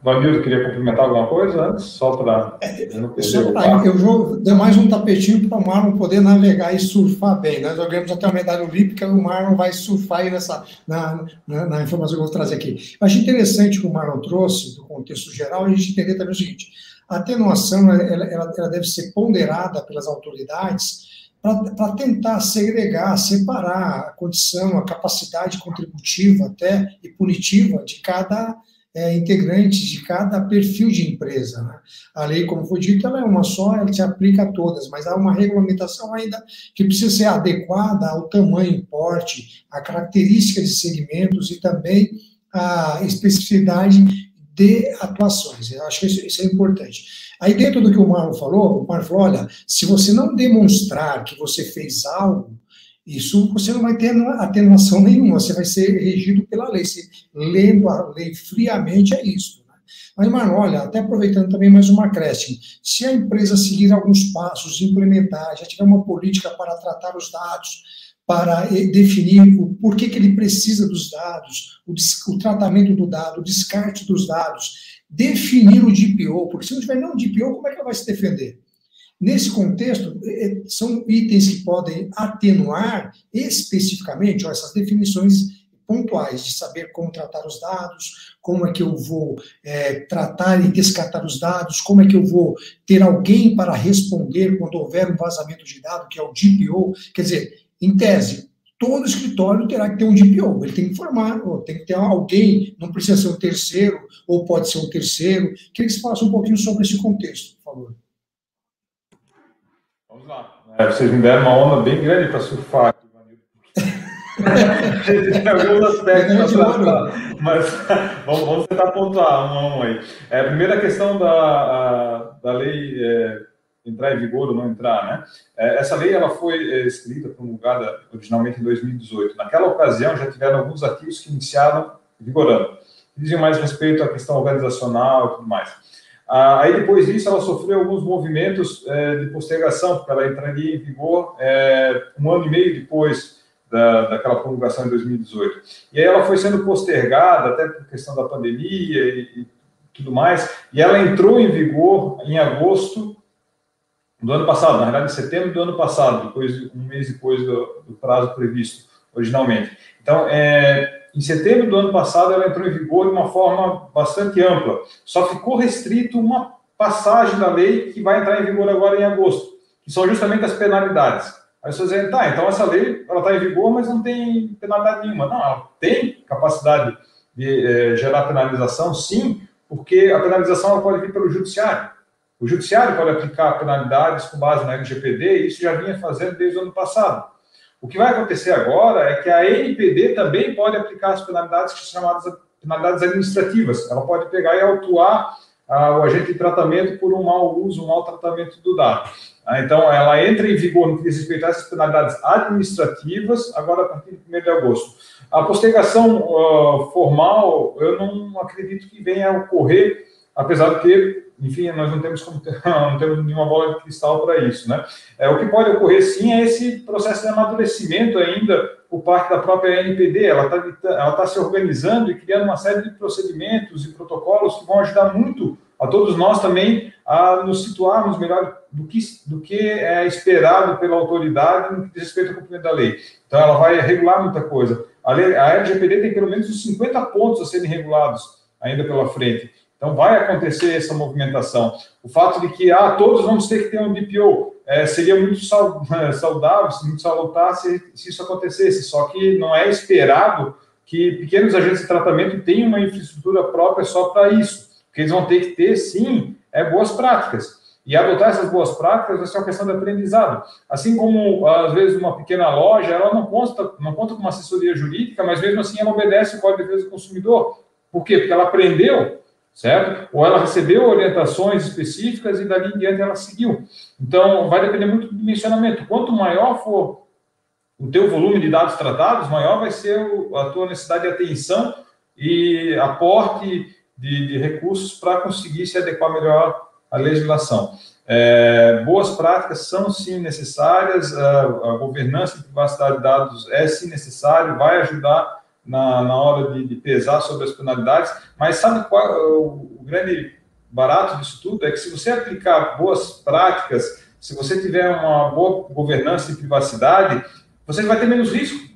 S4: Vanildo, queria complementar alguma coisa antes? Só para.
S2: Eu, eu vou dar mais um tapetinho para o Marlon poder navegar e surfar bem. Nós jogamos até uma medalha olímpica, o Marlon vai surfar aí nessa, na, na, na, informação que eu vou trazer aqui. Eu achei interessante o que o Marlon trouxe, do contexto geral, a gente entender também o seguinte: a atenuação ela, ela, ela deve ser ponderada pelas autoridades para tentar segregar, separar a condição, a capacidade contributiva até e punitiva de cada é, integrantes de cada perfil de empresa. Né? A lei, como foi dito, ela é uma só, ela se aplica a todas, mas há uma regulamentação ainda que precisa ser adequada ao tamanho, porte, a característica de segmentos e também a especificidade de atuações. Eu acho que isso, isso é importante. Aí, dentro do que o Marlon falou, o Marlon falou: olha, se você não demonstrar que você fez algo, isso você não vai ter atenuação nenhuma, você vai ser regido pela lei. Se, lendo a lei friamente, é isso. Né? Mas, mano, olha, até aproveitando também mais uma acréscimo, se a empresa seguir alguns passos, implementar, já tiver uma política para tratar os dados, para definir o porquê que ele precisa dos dados, o, o tratamento do dado, o descarte dos dados, definir o DPO, porque se não tiver nenhum DPO, como é que ela vai se defender? Nesse contexto, é, é, são itens que podem atenuar especificamente ó, essas definições pontuais de saber como tratar os dados, como é que eu vou é, tratar e descartar os dados, como é que eu vou ter alguém para responder quando houver um vazamento de dados, que é o DPO. Quer dizer, em tese, todo escritório terá que ter um DPO, ele tem que informar, tem que ter alguém, não precisa ser um terceiro, ou pode ser um terceiro. Queria que você falasse um pouquinho sobre esse contexto, por favor.
S4: É, vocês me deram uma onda bem grande para surfar aqui, Tem alguns aspectos para tratar, mas vamos, vamos, tentar pontuar um a um aí. É, a primeira questão da, a, da lei é, entrar em vigor ou não entrar, né? É, essa lei ela foi é, escrita, promulgada originalmente em 2018. Naquela ocasião já tiveram alguns artigos que iniciaram vigorando, que diziam mais respeito à questão organizacional e tudo mais. Ah, aí, depois disso, ela sofreu alguns movimentos é, de postergação, porque ela entraria em vigor um ano e meio depois da, daquela promulgação em 2018. E aí ela foi sendo postergada, até por questão da pandemia e, e tudo mais, e ela entrou em vigor em agosto do ano passado, na verdade, em setembro do ano passado, depois um mês depois do, do prazo previsto originalmente. Então, é, em setembro do ano passado, ela entrou em vigor de uma forma bastante ampla. Só ficou restrito uma passagem da lei que vai entrar em vigor agora em agosto, que são justamente as penalidades. Aí você dizem, tá, então essa lei ela está em vigor, mas não tem penalidade nenhuma. Não, ela tem capacidade de é, gerar penalização, sim, porque a penalização ela pode vir pelo judiciário. O judiciário pode aplicar penalidades com base na LGPD, e isso já vinha fazendo desde o ano passado. O que vai acontecer agora é que a NPD também pode aplicar as penalidades chamadas penalidades administrativas. Ela pode pegar e autuar ah, o agente de tratamento por um mau uso, um mau tratamento do dado. Ah, então, ela entra em vigor no que diz respeito a essas penalidades administrativas, agora a partir de 1 de agosto. A postergação uh, formal, eu não acredito que venha a ocorrer, apesar de que enfim, nós não temos, como, não temos nenhuma bola de cristal para isso, né? É, o que pode ocorrer, sim, é esse processo de amadurecimento ainda por parte da própria NPD. Ela está ela tá se organizando e criando uma série de procedimentos e protocolos que vão ajudar muito a todos nós também a nos situarmos melhor do que, do que é esperado pela autoridade no que diz respeito ao cumprimento da lei. Então, ela vai regular muita coisa. A, lei, a LGPD tem pelo menos uns 50 pontos a serem regulados ainda pela frente. Então, vai acontecer essa movimentação. O fato de que ah, todos vamos ter que ter um DPO é, seria muito saudável, muito salutar se, se isso acontecesse, só que não é esperado que pequenos agentes de tratamento tenham uma infraestrutura própria só para isso. O que eles vão ter que ter, sim, é boas práticas. E adotar essas boas práticas vai ser uma questão de aprendizado. Assim como, às vezes, uma pequena loja, ela não conta, não conta com uma assessoria jurídica, mas mesmo assim ela obedece o Código de Defesa do Consumidor. Por quê? Porque ela aprendeu certo? Ou ela recebeu orientações específicas e dali em diante ela seguiu. Então, vai depender muito do dimensionamento. Quanto maior for o teu volume de dados tratados, maior vai ser a tua necessidade de atenção e aporte de, de recursos para conseguir se adequar melhor à legislação. É, boas práticas são sim necessárias, a, a governança e privacidade de dados é sim necessário, vai ajudar na, na hora de, de, pesar sobre as penalidades, mas sabe qual é o, o grande barato disso tudo? É que se você aplicar boas práticas, se você tiver uma boa governança e privacidade, você vai ter menos risco,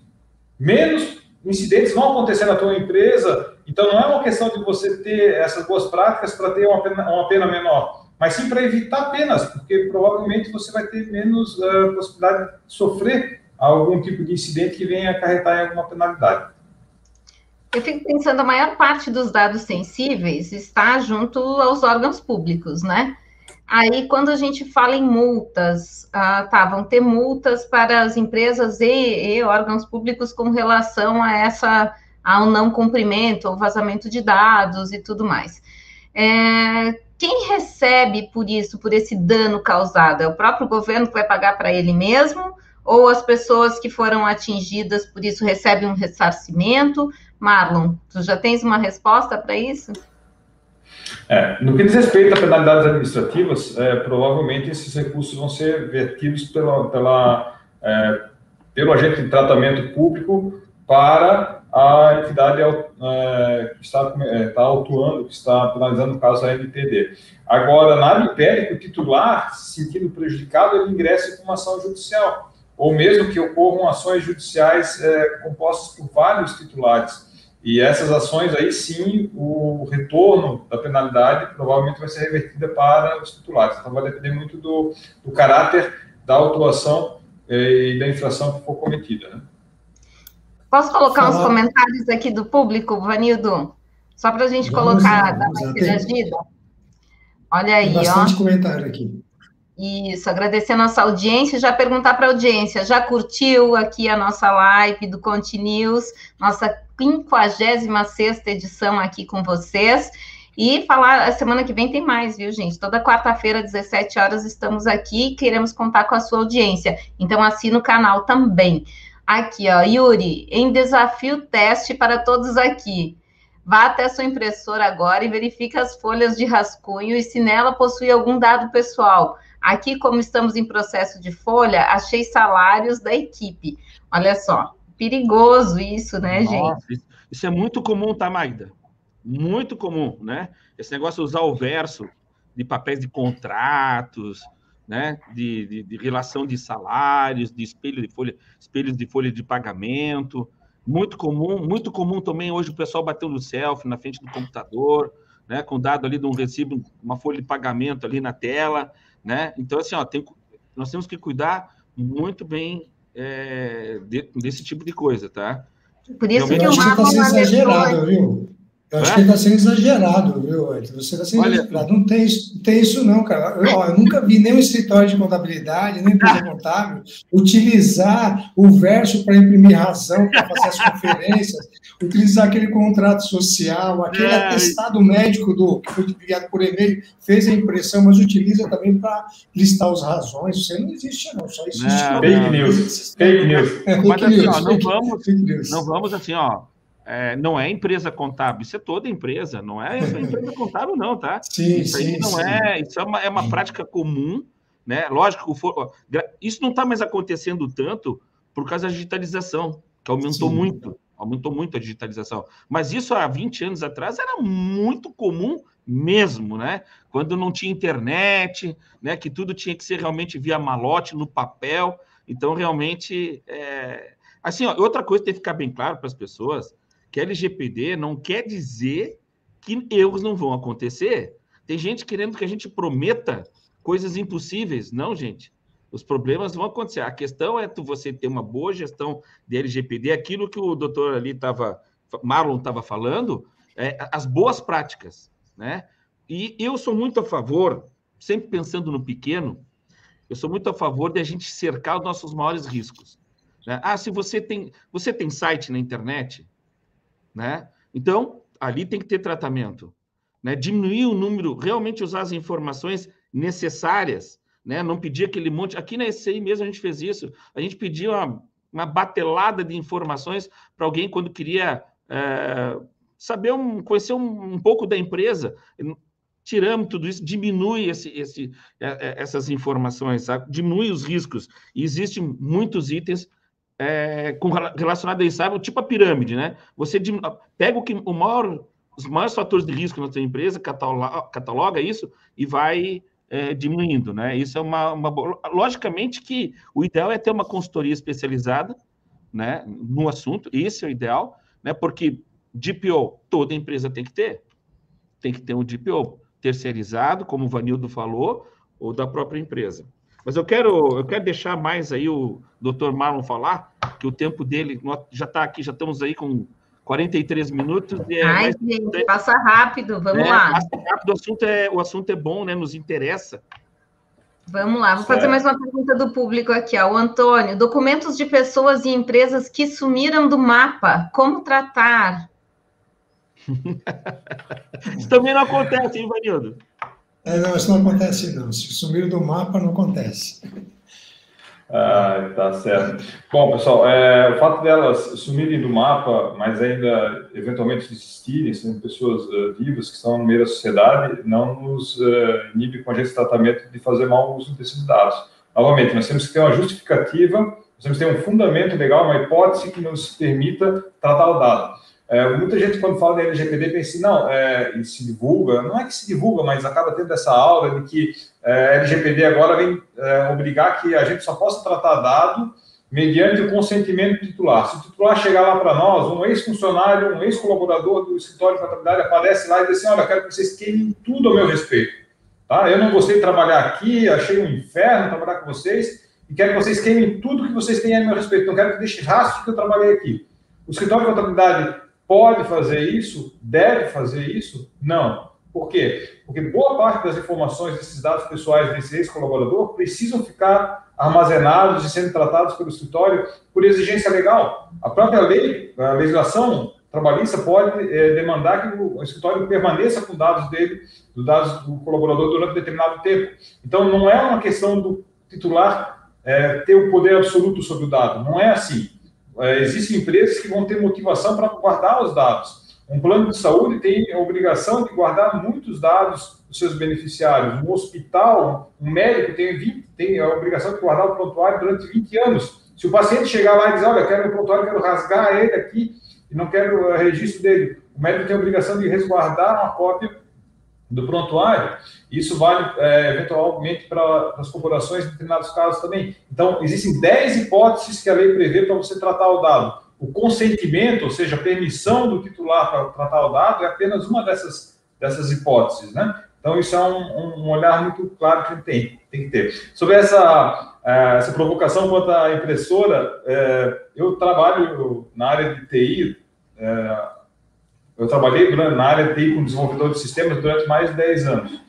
S4: menos incidentes vão acontecer na tua empresa. Então, não é uma questão de você ter essas boas práticas para ter uma pena, uma pena menor, mas sim para evitar penas, porque provavelmente você vai ter menos uh, possibilidade de sofrer algum tipo de incidente que venha acarretar em alguma penalidade.
S1: Eu fico pensando, a maior parte dos dados sensíveis está junto aos órgãos públicos, né? Aí, quando a gente fala em multas, ah, tá, vão ter multas para as empresas e, e, órgãos públicos com relação a essa, ao não cumprimento, ao vazamento de dados e tudo mais. É, quem recebe por isso, por esse dano causado? É o próprio governo que vai pagar para ele mesmo? Ou as pessoas que foram atingidas por isso recebem um ressarcimento? Marlon, tu já tens uma resposta para isso?
S4: É, no que diz respeito a penalidades administrativas, é, provavelmente esses recursos vão ser vertidos pela, pela, é, pelo agente de tratamento público para a entidade é, que está, está autuando, que está penalizando o caso da NPD. Agora, nada impede que o titular, se sentindo prejudicado, ele ingresse com uma ação judicial, ou mesmo que ocorram ações judiciais é, compostas por vários titulares. E essas ações aí sim, o retorno da penalidade provavelmente vai ser revertida para os titulares. Então vai depender muito do, do caráter da autuação eh, e da infração que for cometida. Né?
S1: Posso colocar Fala. uns comentários aqui do público, Vanildo? Só para a gente vamos, colocar, dar uma interagida? Olha aí,
S2: Tem bastante ó. comentário aqui.
S1: Isso, agradecer a nossa audiência, já perguntar para a audiência, já curtiu aqui a nossa live do Conte News, nossa 56 edição aqui com vocês. E falar, a semana que vem tem mais, viu, gente? Toda quarta-feira, 17 horas, estamos aqui e queremos contar com a sua audiência. Então, assina o canal também. Aqui, ó, Yuri, em desafio teste para todos aqui. Vá até sua impressora agora e verifique as folhas de rascunho e se nela possui algum dado pessoal. Aqui, como estamos em processo de folha, achei salários da equipe. Olha só, perigoso isso, né, Nossa,
S3: gente? Isso é muito comum, tá, Magda? Muito comum, né? Esse negócio de usar o verso de papéis de contratos, né? De, de, de, relação de salários, de espelho de folha, espelhos de folha de pagamento. Muito comum, muito comum também hoje o pessoal bateu no selfie na frente do computador, né? Com dado ali de um recibo, uma folha de pagamento ali na tela né? Então, assim, ó, tem, nós temos que cuidar muito bem é, de, desse tipo de coisa, tá?
S2: Por isso Realmente, que o mapa é exagerado, viu? Eu acho é? que está sendo exagerado, viu, Edson? Você está sendo Olha, exagerado. Não tem, isso, não tem isso, não, cara. Eu, ó, eu nunca vi nenhum escritório de contabilidade, nem empresa contábil, utilizar o verso para imprimir razão, para fazer as conferências, utilizar aquele contrato social, aquele é. atestado médico do, que foi enviado por e-mail, fez a impressão, mas utiliza também para listar as razões. Isso aí não existe, não. Só existe. Não,
S4: fake news. Fake news.
S3: Mas assim, ó, não, vamos, não vamos assim, ó é, não é empresa contábil, isso é toda empresa, não é essa empresa contábil, não, tá?
S2: Sim,
S3: isso
S2: sim,
S3: não
S2: sim.
S3: é, isso é uma, é uma prática comum, né? Lógico, for, isso não está mais acontecendo tanto por causa da digitalização, que aumentou sim. muito, aumentou muito a digitalização. Mas isso há 20 anos atrás era muito comum mesmo, né? Quando não tinha internet, né? Que tudo tinha que ser realmente via malote, no papel. Então, realmente, é... assim, ó, outra coisa que tem que ficar bem claro para as pessoas que LGPD não quer dizer que erros não vão acontecer. Tem gente querendo que a gente prometa coisas impossíveis. Não, gente. Os problemas vão acontecer. A questão é tu, você ter uma boa gestão de LGPD, aquilo que o doutor ali estava, Marlon estava falando, é, as boas práticas, né? E eu sou muito a favor, sempre pensando no pequeno, eu sou muito a favor de a gente cercar os nossos maiores riscos. Né? Ah, se você tem, você tem site na internet, né? Então, ali tem que ter tratamento, né? Diminuir o número, realmente usar as informações necessárias, né? Não pedir aquele monte. Aqui na ECI mesmo a gente fez isso. A gente pediu uma, uma batelada de informações para alguém quando queria é, saber um, conhecer um, um, pouco da empresa. Tiramos tudo isso, diminui esse, esse, é, é, essas informações, sabe? diminui os riscos. E existem muitos itens é, com, relacionado a sabe? Tipo a pirâmide, né? Você pega o que o maior, os maiores fatores de risco na sua empresa, cataloga, cataloga isso e vai é, diminuindo, né? Isso é uma, uma logicamente que o ideal é ter uma consultoria especializada, né, no assunto. Esse é o ideal, né? Porque DPO toda empresa tem que ter, tem que ter um DPO terceirizado, como o Vanildo falou, ou da própria empresa. Mas eu quero, eu quero deixar mais aí o doutor Marlon falar, que o tempo dele já está aqui, já estamos aí com 43 minutos.
S1: E é Ai, gente, passa rápido, vamos é, lá. Passa
S3: rápido, o assunto, é, o assunto é bom, né? Nos interessa.
S1: Vamos lá, vou fazer mais uma pergunta do público aqui, ó. O Antônio, documentos de pessoas e empresas que sumiram do mapa, como tratar?
S3: Isso também não acontece, hein, Vanildo?
S2: É, não, isso não acontece, não. Se sumir do mapa, não acontece.
S4: Ah, tá certo. Bom, pessoal, é, o fato delas sumirem do mapa, mas ainda eventualmente existirem, sendo pessoas uh, vivas que estão no meio da sociedade, não nos uh, inibe com a gente de tratamento de fazer mau uso desses dados. Novamente, nós temos que ter uma justificativa, nós temos que ter um fundamento legal, uma hipótese que nos permita tratar o dado. É, muita gente, quando fala da LGPD, pensa não, é, e se divulga, não é que se divulga, mas acaba tendo essa aula de que é, LGPD agora vem é, obrigar que a gente só possa tratar dado mediante o consentimento do titular. Se o titular chegar lá para nós, um ex-funcionário, um ex-colaborador do escritório de contabilidade aparece lá e diz assim, olha, quero que vocês queimem tudo a meu respeito. Tá? Eu não gostei de trabalhar aqui, achei um inferno trabalhar com vocês, e quero que vocês queimem tudo que vocês têm a meu respeito. Não quero que deixe rastro que eu trabalhei aqui. O escritório de contabilidade pode fazer isso? Deve fazer isso? Não. Por quê? Porque boa parte das informações, desses dados pessoais desse ex-colaborador precisam ficar armazenados e sendo tratados pelo escritório por exigência legal. A própria lei, a legislação trabalhista pode é, demandar que o escritório permaneça com dados dele, dos dados do colaborador durante determinado tempo. Então, não é uma questão do titular é, ter o poder absoluto sobre o dado. Não é assim existem empresas que vão ter motivação para guardar os dados. Um plano de saúde tem a obrigação de guardar muitos dados dos seus beneficiários. Um hospital, um médico tem, 20, tem a obrigação de guardar o prontuário durante 20 anos. Se o paciente chegar lá e dizer, olha, eu quero o prontuário, quero rasgar ele aqui e não quero o registro dele, o médico tem a obrigação de resguardar uma cópia do prontuário, isso vale é, eventualmente para as corporações em determinados casos também. Então, existem 10 hipóteses que a lei prevê para você tratar o dado. O consentimento, ou seja, a permissão do titular para tratar o dado, é apenas uma dessas, dessas hipóteses, né? Então, isso é um, um olhar muito claro que tem, tem que ter. Sobre essa, é, essa provocação quanto à impressora, é, eu trabalho na área de TI, é, Eu trabalhei na área de TI como desenvolvedor de sistemas durante mais de 10 anos.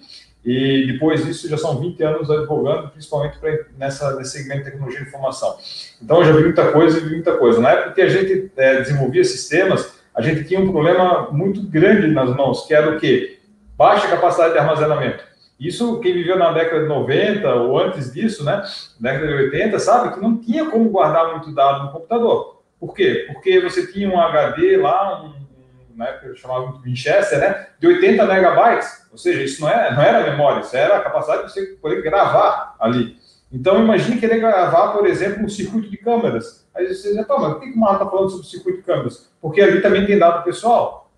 S4: E depois disso, já são 20 anos advogando, principalmente pra, nessa, nesse segmento de tecnologia de informação. Então, eu já vi muita coisa e vi muita coisa. Na época que a gente é, desenvolvia sistemas, a gente tinha um problema muito grande nas mãos, que era o quê? Baixa capacidade de armazenamento. Isso, quem viveu na década de 90 ou antes disso, né, década de 80, sabe que não tinha como guardar muito dado no computador. Por quê? Porque você tinha um HD lá, um, na época eu chamava muito Winchester, né, de 80 megabytes. Ou seja, isso não, é, não era memória, isso era a capacidade de você poder gravar ali. Então, imagine querer gravar, por exemplo, um circuito de câmeras. Aí você diz, mas por que o Marlon está falando sobre circuito de câmeras? Porque ali também tem dado pessoal.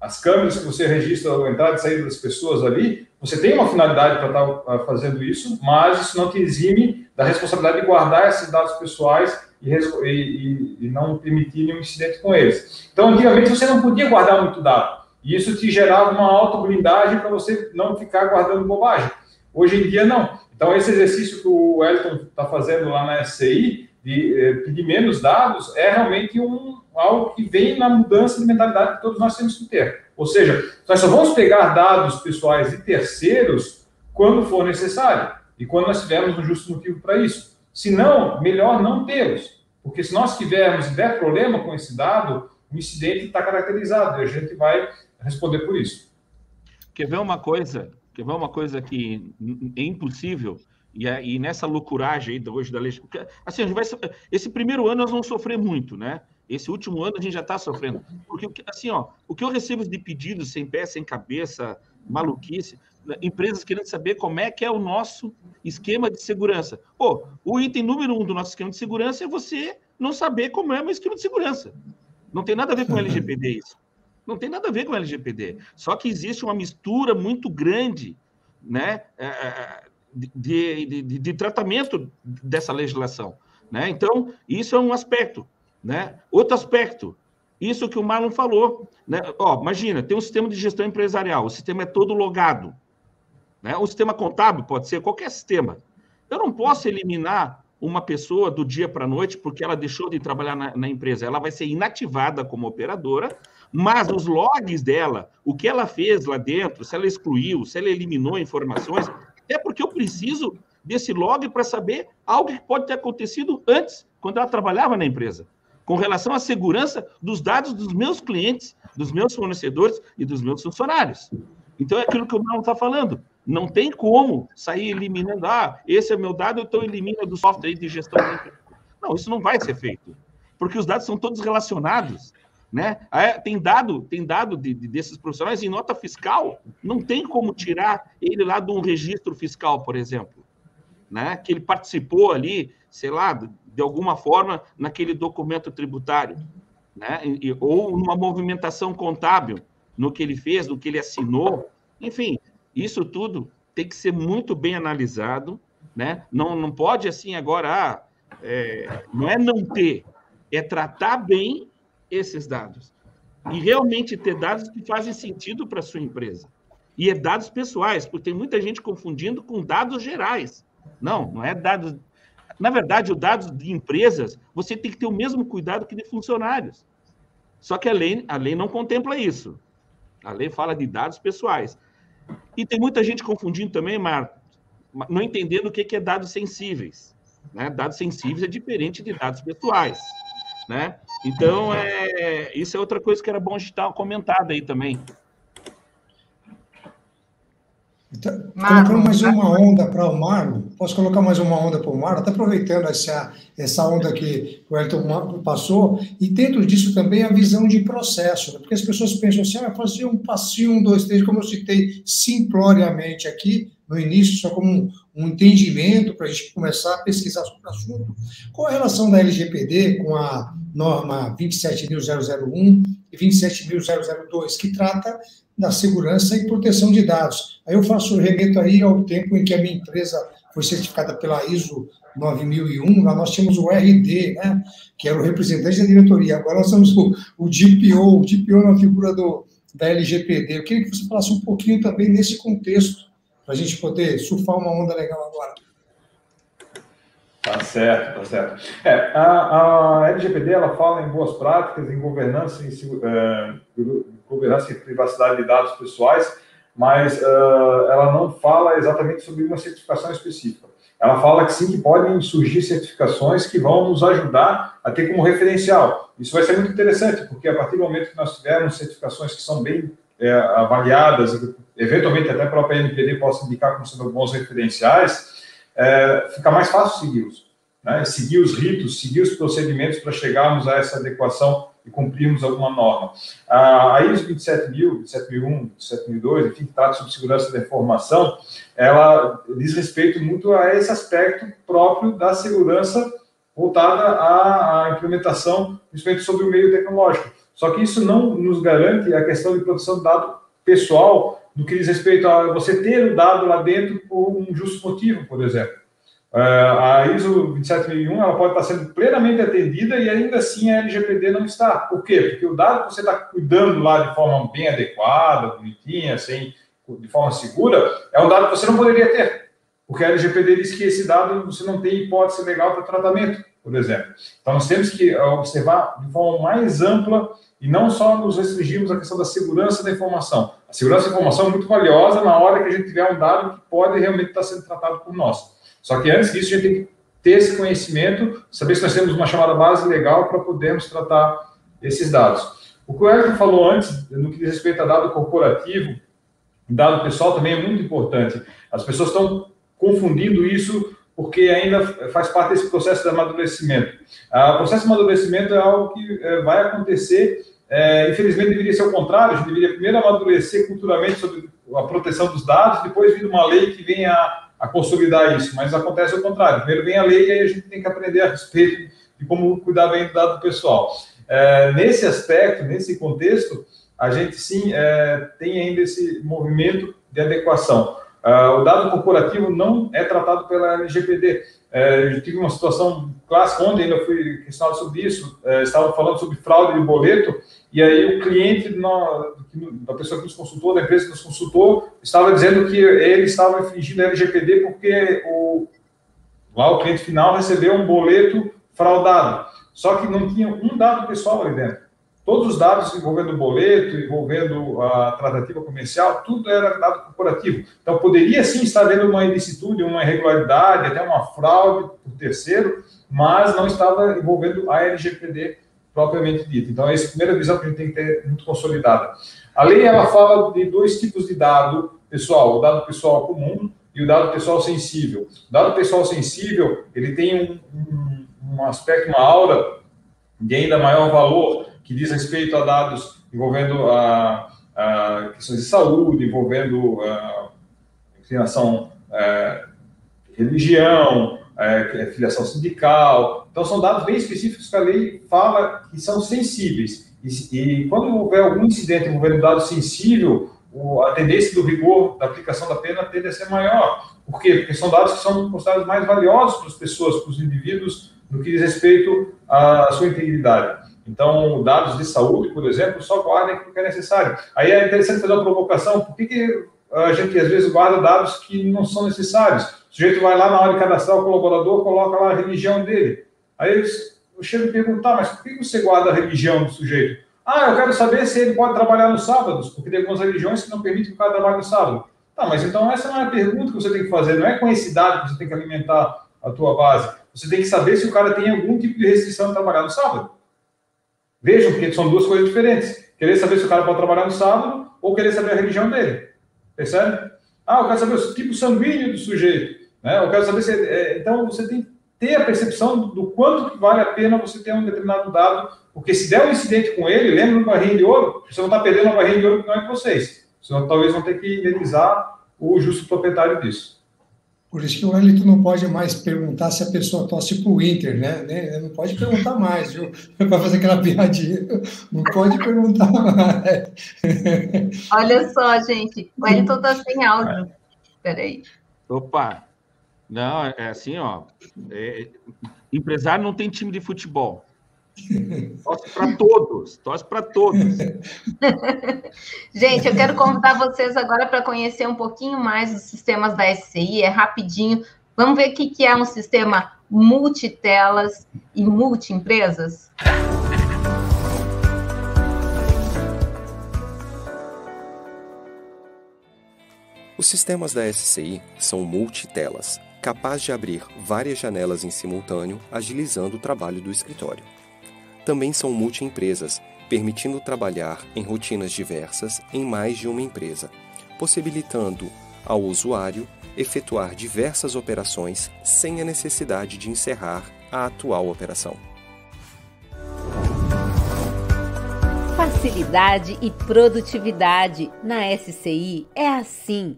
S4: As câmeras que você registra a entrada e saída das pessoas ali, você tem uma finalidade para estar tá, ah, fazendo isso, mas isso não te exime da responsabilidade de guardar esses dados pessoais e, e, e não permitir nenhum incidente com eles. Então, antigamente você não podia guardar muito dado. E isso te gerava uma auto-blindagem para você não ficar guardando bobagem. Hoje em dia, não. Então, esse exercício que o Elton está fazendo lá na SCI, de eh, pedir menos dados, é realmente um, algo que vem na mudança de mentalidade que todos nós temos que ter. Ou seja, nós só vamos pegar dados pessoais de terceiros quando for necessário e quando nós tivermos um justo motivo para isso. Se não, melhor não tê-los. Porque se nós tivermos e der problema com esse dado, o incidente está caracterizado e a gente vai responder por isso.
S3: Quer ver uma coisa? Quer ver uma coisa que é impossível? E, e nessa loucuragem aí hoje da lei. Assim, vai, esse primeiro ano nós vamos sofrer muito, né? Esse último ano a gente já está sofrendo. Porque, assim, ó, o que eu recebo de pedidos sem pé, sem cabeça, maluquice, empresas querendo saber como é que é o nosso esquema de segurança. Pô, o item número um do nosso esquema de segurança é você não saber como é o esquema de segurança. Não tem nada a ver com LGPD isso. Não tem nada a ver com LGPD. Só que existe uma mistura muito grande né, é, é, de, de, de, de tratamento dessa legislação. Né? Então, isso é um aspecto. Né? Outro aspecto, isso que o Marlon falou. Né? Ó, imagina, tem um sistema de gestão empresarial, o sistema é todo logado. Né? O sistema contábil pode ser qualquer sistema. Eu não posso eliminar uma pessoa do dia para a noite porque ela deixou de trabalhar na, na, empresa. Ela vai ser inativada como operadora, mas os logs dela, o que ela fez lá dentro, se ela excluiu, se ela eliminou informações, é porque eu preciso desse log para saber algo que pode ter acontecido antes, quando ela trabalhava na empresa, com relação à segurança dos dados dos meus clientes, dos meus fornecedores e dos meus funcionários. Então é aquilo que o Marlon está falando. Não tem como sair eliminando, ah, esse é meu dado, então elimina do software de gestão. Não, isso não vai ser feito, porque os dados são todos relacionados. Né? Tem dado, tem dado de, de, desses profissionais em nota fiscal, não tem como tirar ele lá de um registro fiscal, por exemplo, né? Que ele participou ali, sei lá, de alguma forma naquele documento tributário, né? E, ou numa movimentação contábil, no que ele fez, no que ele assinou, enfim, isso tudo tem que ser muito bem analisado, né? Não, não pode assim agora, ah, é, não é não ter, é tratar bem esses dados. E realmente ter dados que fazem sentido para sua empresa. E é dados pessoais, porque tem muita gente confundindo com dados gerais. Não, não é dados. Na verdade, os dados de empresas, você tem que ter o mesmo cuidado que de funcionários. Só que a lei, a lei não contempla isso. A lei fala de dados pessoais. E tem muita gente confundindo também, Marco, não entendendo o que é dados sensíveis. Né? Dados sensíveis é diferente de dados pessoais. Né? Então, é, isso é outra coisa que era bom a gente dar uma aí também.
S2: Então, colocando mais uma onda para o Marlon, posso colocar mais uma onda para o Marlon, até aproveitando essa, essa onda que o Elton passou, e dentro disso também a visão de processo, né? porque as pessoas pensam assim, ah, fazer um passinho, um, dois, três, como eu citei simploriamente aqui, no início, só como um, um entendimento para a gente começar a pesquisar sobre o assunto. Com a relação da LGPD com a norma 27.001 e 27.002, que trata da segurança e proteção de dados. Aí eu faço remeto aí ao tempo em que a minha empresa foi certificada pela ISO 9001, lá nós tínhamos o RD, né, que era o representante da diretoria. Agora nós temos o, o DPO, o DPO na figura do, da LGPD. Eu queria que você falasse um pouquinho também nesse contexto para a gente poder surfar uma onda legal agora.
S4: Tá certo, tá certo. É, a, a LGPD ela fala em boas práticas, em governança, em, uh, governança e privacidade de dados pessoais, mas uh, ela não fala exatamente sobre uma certificação específica. Ela fala que sim, que podem surgir certificações que vão nos ajudar a ter como referencial. Isso vai ser muito interessante, porque a partir do momento que nós tivermos certificações que são bem é, avaliadas, eventualmente até a própria NPD possa indicar como sendo bons referenciais, é, fica mais fácil segui-los. Né? Seguir os ritos, seguir os procedimentos para chegarmos a essa adequação e cumprirmos alguma norma. A ISO 27000, 27001, 27002, enfim, que trata sobre segurança da informação, ela diz respeito muito a esse aspecto próprio da segurança voltada à, implementação, principalmente sobre o meio tecnológico. Só que isso não nos garante a questão de produção de dado pessoal no que diz respeito a você ter o dado lá dentro por um justo motivo, por exemplo. É, a ISO 27001 ela pode estar sendo plenamente atendida e ainda assim a LGPD não está. Por quê? Porque o dado que você está cuidando lá de forma bem adequada, bonitinha, sem, de forma segura, é um dado que você não poderia ter. Porque a LGPD diz que esse dado você não tem hipótese legal para tratamento, por exemplo. Então nós temos que observar de forma mais ampla e não só nos restringirmos à questão da segurança da informação. A segurança da informação é muito valiosa na hora que a gente tiver um dado que pode realmente estar sendo tratado por nós. Só que antes disso, a gente tem que ter esse conhecimento, saber se nós temos uma chamada base legal para podermos tratar esses dados. O que o Elton falou antes, no que diz respeito a dado corporativo, dado pessoal, também é muito importante. As pessoas estão confundindo isso porque ainda faz parte desse processo de amadurecimento. Ah, o processo de amadurecimento é algo que é, vai acontecer, é, infelizmente deveria ser o contrário, a gente deveria primeiro amadurecer culturalmente sobre a proteção dos dados, depois vir uma lei que venha a, consolidar isso, mas acontece o contrário, primeiro vem a lei e aí a gente tem que aprender a respeito de como cuidar bem do dado pessoal. É, nesse aspecto, nesse contexto, a gente sim é, tem ainda esse movimento de adequação. Uh, o dado corporativo não é tratado pela LGPD. É, eu tive uma situação clássica, onde ainda fui questionado sobre isso, é, estavam falando sobre fraude de boleto, e aí o cliente no, da pessoa que nos consultou, da empresa que nos consultou, estava dizendo que ele estava infringindo a LGPD porque o, lá o cliente final recebeu um boleto fraudado. Só que não tinha um dado pessoal ali dentro. Todos os dados envolvendo o boleto, envolvendo a tratativa comercial, tudo era dado corporativo. Então, poderia sim estar havendo uma ilicitude, uma irregularidade, até uma fraude por terceiro, mas não estava envolvendo a LGPD propriamente dita. Então, essa é a primeira visão que a gente tem que ter muito consolidada. A lei, ela fala de dois tipos de dado pessoal, o dado pessoal comum e o dado pessoal sensível. O dado pessoal sensível, ele tem um, um, um aspecto, uma aura de ainda maior valor, que diz respeito a dados envolvendo a, a questões de saúde, envolvendo a inclinação, é, religião, é, filiação sindical. Então, são dados bem específicos que a lei fala que são sensíveis. E, e quando houver algum incidente envolvendo dado sensível, o, a tendência do rigor da aplicação da pena tende a ser maior. Por quê? Porque são dados que são considerados mais valiosos para as pessoas, para os indivíduos, no que diz respeito à sua integridade. Então, dados de saúde, por exemplo, só guardem aquilo que é necessário. Aí é interessante fazer uma provocação. Por que, que a gente, às vezes, guarda dados que não são necessários? O sujeito vai lá na hora de cadastrar o colaborador, coloca lá a religião dele. Aí eu chego e perguntar, mas por que você guarda a religião do sujeito? Ah, eu quero saber se ele pode trabalhar nos sábados, porque tem algumas religiões que não permitem que o cara trabalhe no sábado. Tá, mas então essa não é a pergunta que você tem que fazer, não é com esse dado que você tem que alimentar a tua base. Você tem que saber se o cara tem algum tipo de restrição de trabalhar no sábado. Vejam, porque são duas coisas diferentes. Querer saber se o cara pode trabalhar no sábado ou querer saber a religião dele. Percebe? Ah, eu quero saber o tipo sanguíneo do sujeito. Né? Eu quero saber se. É, então, você tem que ter a percepção do, quanto que vale a pena você ter um determinado dado, porque se der um incidente com ele, lembra do barrinho de ouro, você não está perdendo uma barrinha de ouro que não é de vocês. Senão, talvez vão ter que indenizar o justo proprietário disso.
S2: Por isso que o Wellington não pode mais perguntar se a pessoa torce para o Inter, né? Não pode perguntar mais, viu? Para fazer aquela piadinha. Não pode perguntar mais.
S1: Olha só, gente. O Wellington está sem áudio. Peraí.
S3: Opa! Não, é assim, ó. É, empresário não tem time de futebol. Torce para todos, torce para todos.
S1: Gente, eu quero convidar vocês agora para conhecer um pouquinho mais os sistemas da SCI, é rapidinho. Vamos ver o que é um sistema multitelas e multiempresas?
S6: Os sistemas da SCI são multitelas, capaz de abrir várias janelas em simultâneo, agilizando o trabalho do escritório. Também são multiempresas, permitindo trabalhar em rotinas diversas em mais de uma empresa, possibilitando ao usuário efetuar diversas operações sem a necessidade de encerrar a atual operação.
S7: Facilidade e produtividade na SCI é assim.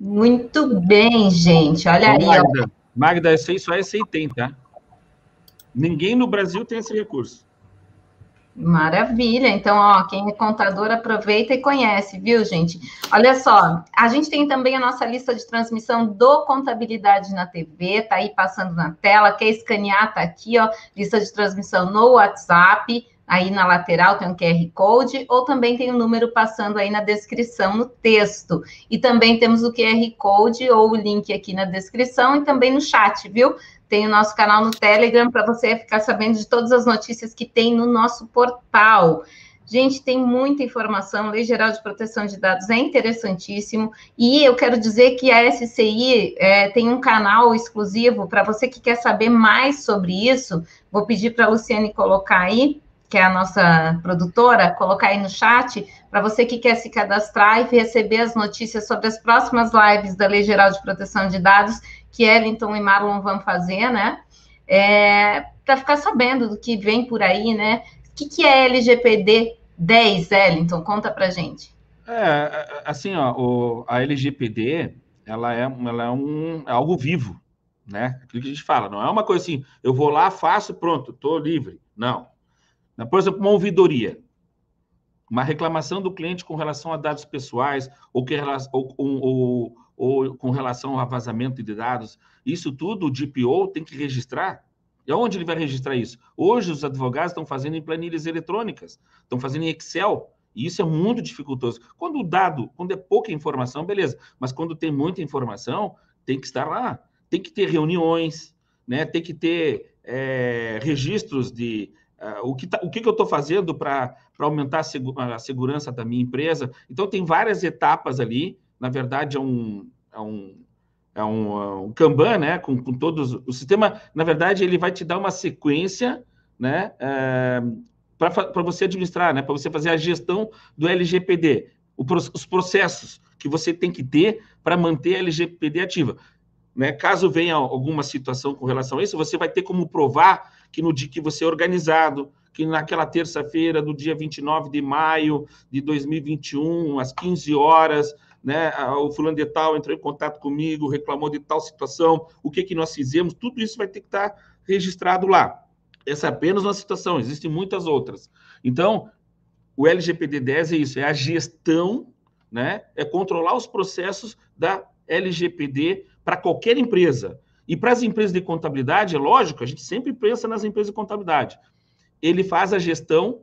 S1: Muito bem, gente. Olha aí.
S3: Magda, ó. Magda, isso só a SCI tem, tá? Ninguém no Brasil tem esse recurso.
S1: Maravilha. Então, ó, quem é contador aproveita e conhece, viu, gente? Olha só, a gente tem também a nossa lista de transmissão do Contabilidade na TV, tá aí passando na tela. Quer escanear, tá aqui, ó, lista de transmissão no WhatsApp. Aí na lateral tem um QR Code, ou também tem o um número passando aí na descrição, no texto. E também temos o QR Code ou o link aqui na descrição e também no chat, viu? Tem o nosso canal no Telegram para você ficar sabendo de todas as notícias que tem no nosso portal. Gente, tem muita informação. Lei Geral de Proteção de Dados é interessantíssimo. E eu quero dizer que a SCI é, tem um canal exclusivo para você que quer saber mais sobre isso. Vou pedir para a Luciane colocar aí, que é a nossa produtora, colocar aí no chat, para você que quer se cadastrar e receber as notícias sobre as próximas lives da Lei Geral de Proteção de Dados que Ellington e Marlon vão fazer, né? É, para ficar sabendo do que vem por aí, né? O que, que é LGPD 10, Ellington? Conta para gente.
S3: É, assim, ó, o, a LGPD, ela é, ela é, um, é algo vivo, né? Aquilo que a gente fala, não é uma coisa assim, eu vou lá, faço, pronto, estou livre. Não. Por exemplo, uma ouvidoria. Uma reclamação do cliente com relação a dados pessoais ou, que, ou, ou, ou com relação a vazamento de dados, isso tudo o DPO tem que registrar. E onde ele vai registrar isso? Hoje os advogados estão fazendo em planilhas eletrônicas, estão fazendo em Excel, e isso é muito dificultoso. Quando o dado, quando é pouca informação, beleza, mas quando tem muita informação, tem que estar lá, tem que ter reuniões, né? tem que ter é, registros de uh, o, que tá, o que, que eu estou fazendo para aumentar a, a segurança da minha empresa. Então, tem várias etapas ali na verdade, é um, é um, é um, é um Kanban, né? Com, com todos. O sistema, na verdade, ele vai te dar uma sequência, né? É, para você administrar, né? Para você fazer a gestão do LGPD, o, os processos que você tem que ter para manter a LGPD ativa. Né? Caso venha alguma situação com relação a isso, você vai ter como provar que no dia que você é organizado, que naquela terça-feira, do dia 29 de maio de 2021, às 15 horas, né? O fulano de tal entrou em contato comigo, reclamou de tal situação, o que, que nós fizemos, tudo isso vai ter que estar registrado lá. Essa é apenas uma situação, existem muitas outras. Então, o LGPD 10 é isso, é a gestão, né? É controlar os processos da LGPD para qualquer empresa. E para as empresas de contabilidade, é lógico, a gente sempre pensa nas empresas de contabilidade. Ele faz a gestão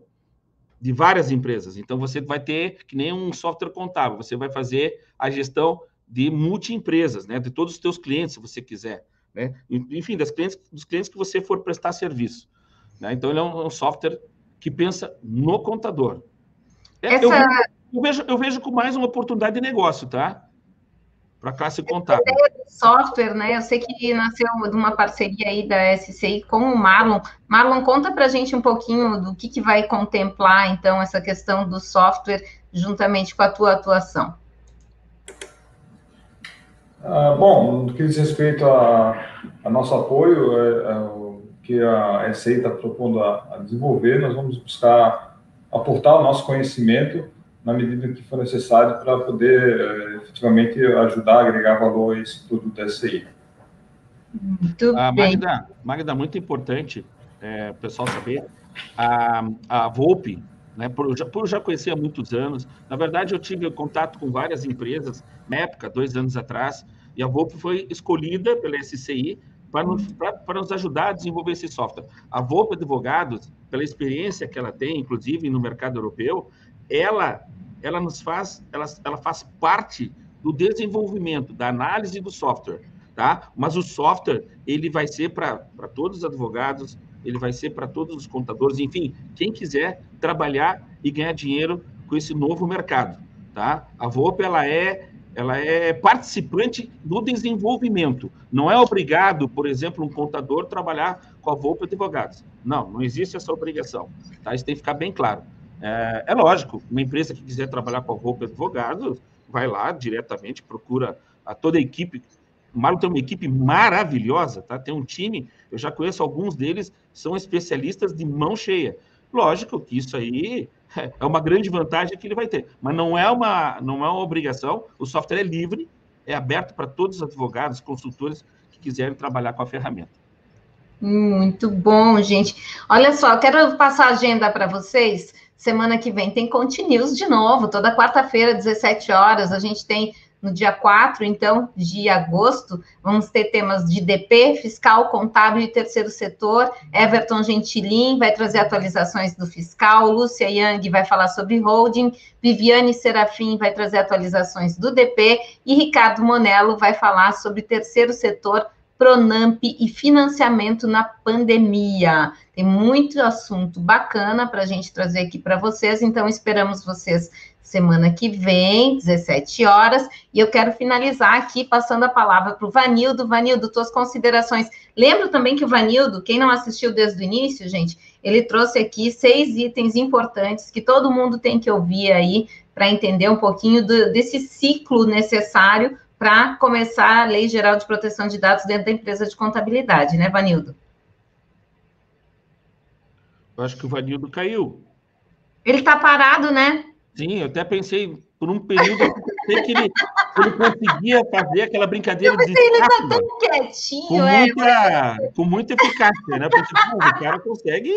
S3: de várias empresas. Então, você vai ter, que nem um software contábil, você vai fazer a gestão de multi-empresas, né? De todos os teus clientes, se você quiser, né? Enfim, das clientes, dos clientes que você for prestar serviço. Né? Então, ele é um, um software que pensa no contador. É, Essa... Eu, eu, vejo, eu vejo com mais uma oportunidade de negócio, tá? Para a classe contábil.
S1: Software, né? Eu sei que nasceu de uma parceria aí da SCI com o Marlon. Marlon, conta para a gente um pouquinho do que, que vai contemplar, então, essa questão do software juntamente com a tua atuação.
S4: Ah, bom, no que diz respeito a, a nosso apoio, é, é, o que a SCI está propondo a, a desenvolver, nós vamos buscar aportar o nosso conhecimento na medida que for necessário para poder eh, efetivamente ajudar a agregar valor a esse produto SCI.
S3: Muito ah, Magda, Magda, muito importante é, o pessoal saber, a, a Volpe, né, por, já, por já conhecer há muitos anos, na verdade eu tive contato com várias empresas, na época, dois anos atrás, e a Volpe foi escolhida pela SCI para nos, nos ajudar a desenvolver esse software. A Volpe Advogados, pela experiência que ela tem, inclusive no mercado europeu, ela, ela nos faz, ela, ela faz parte do desenvolvimento, da análise do software, tá? Mas o software, ele vai ser para todos os advogados, ele vai ser para todos os contadores, enfim, quem quiser trabalhar e ganhar dinheiro com esse novo mercado, tá? A VOP, ela é, ela é participante do desenvolvimento. Não é obrigado, por exemplo, um contador trabalhar com a Volpe Advogados. Não, não existe essa obrigação. Tá? Isso tem que ficar bem claro. É, é lógico, uma empresa que quiser trabalhar com a Volpe Advogados, vai lá diretamente, procura a toda a equipe. O Marlon tem uma equipe maravilhosa, tá? Tem um time, eu já conheço alguns deles, são especialistas de mão cheia. Lógico que isso aí é uma grande vantagem que ele vai ter, mas não é uma, não é uma obrigação. O software é livre, é aberto para todos os advogados, consultores que quiserem trabalhar com a ferramenta.
S1: Muito bom, gente. Olha só, quero passar a agenda para vocês. Semana que vem tem Continuous de novo, toda quarta-feira, 17 horas. A gente tem no dia 4, então, de agosto, vamos ter temas de DP, fiscal, contábil e terceiro setor. Everton Gentilin vai trazer atualizações do fiscal, Lúcia Yang vai falar sobre holding, Viviane Serafim vai trazer atualizações do DP e Ricardo Monello vai falar sobre terceiro setor, Pronamp e financiamento na pandemia. Tem muito assunto bacana para a gente trazer aqui para vocês, então esperamos vocês semana que vem, 17 horas, e eu quero finalizar aqui passando a palavra para o Vanildo. Vanildo, tuas considerações. Lembro também que o Vanildo, quem não assistiu desde o início, gente, ele trouxe aqui seis itens importantes que todo mundo tem que ouvir aí para entender um pouquinho do, desse ciclo necessário para começar a Lei Geral de Proteção de Dados dentro da empresa de contabilidade, né, Vanildo?
S3: Eu acho que o Vanildo caiu.
S1: Ele está parado, né?
S3: Sim, eu até pensei, por um período, que ele, ele conseguia fazer aquela brincadeira
S1: de. Ele está tão quietinho,
S3: com é. Muita, com muita eficácia, né? Porque o cara consegue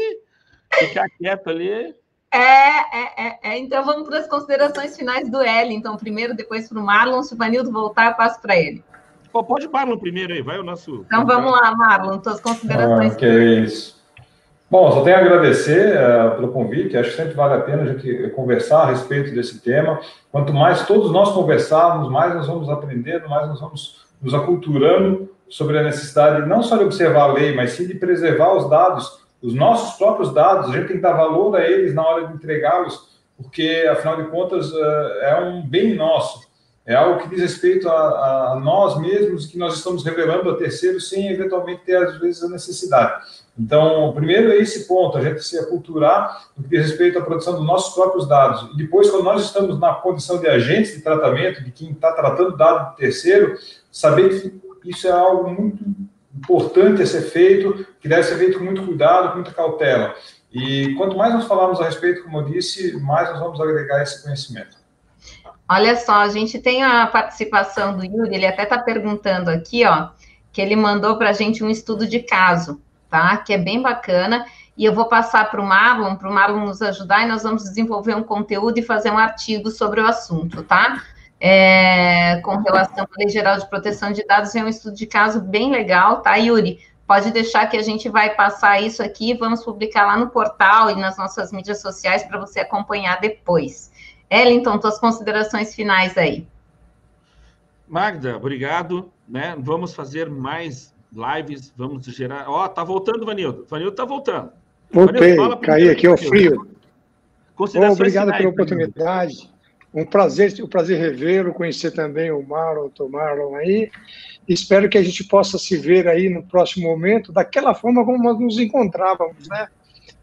S3: ficar quieto ali.
S1: É, é, é, é. Então vamos para as considerações finais do L. Então, primeiro, depois para o Marlon. Se o Vanildo voltar, eu passo para ele.
S3: Pô, pode Marlon primeiro aí, vai o nosso.
S1: Então vamos lá, Marlon, suas considerações.
S4: Ah, que é isso. Bom, só tenho a agradecer uh, pelo convite. Acho que sempre vale a pena a gente conversar a respeito desse tema. Quanto mais todos nós conversarmos, mais nós vamos aprendendo, mais nós vamos nos aculturando sobre a necessidade não só de observar a lei, mas sim de preservar os dados, os nossos próprios dados. A gente tem que dar valor a eles na hora de entregá-los, porque, afinal de contas, uh, é um bem nosso. É algo que diz respeito a, a nós mesmos, que nós estamos revelando a terceiros sem eventualmente ter, às vezes, a necessidade. Então, primeiro é esse ponto, a gente se aculturar no que diz respeito à produção dos nossos próprios dados. E depois, quando nós estamos na condição de agentes de tratamento, de quem está tratando dado terceiro, saber que isso é algo muito importante a ser feito, que deve ser feito com muito cuidado, com muita cautela. E quanto mais nós falarmos a respeito, como eu disse, mais nós vamos agregar esse conhecimento.
S1: Olha só, a gente tem a participação do Yuri, ele até está perguntando aqui, ó, que ele mandou para a gente um estudo de caso tá? Que é bem bacana. E eu vou passar para o Marlon, para o Marlon nos ajudar, e nós vamos desenvolver um conteúdo e fazer um artigo sobre o assunto, tá? É, com relação à Lei Geral de Proteção de Dados, é um estudo de caso bem legal, tá, Yuri? Pode deixar que a gente vai passar isso aqui, vamos publicar lá no portal e nas nossas mídias sociais para você acompanhar depois. Ellington, tuas considerações finais aí.
S3: Magda, obrigado. Né? Vamos fazer mais lives, vamos gerar. Ó, oh, tá voltando, Vanildo. Vanildo tá voltando.
S2: Voltei, caí aqui ao frio. Oh, obrigado pela oportunidade. Um prazer, um prazer revê-lo, conhecer também o Marlon, o Marlon aí. Espero que a gente possa se ver aí no próximo momento, daquela forma como nós nos encontrávamos, né?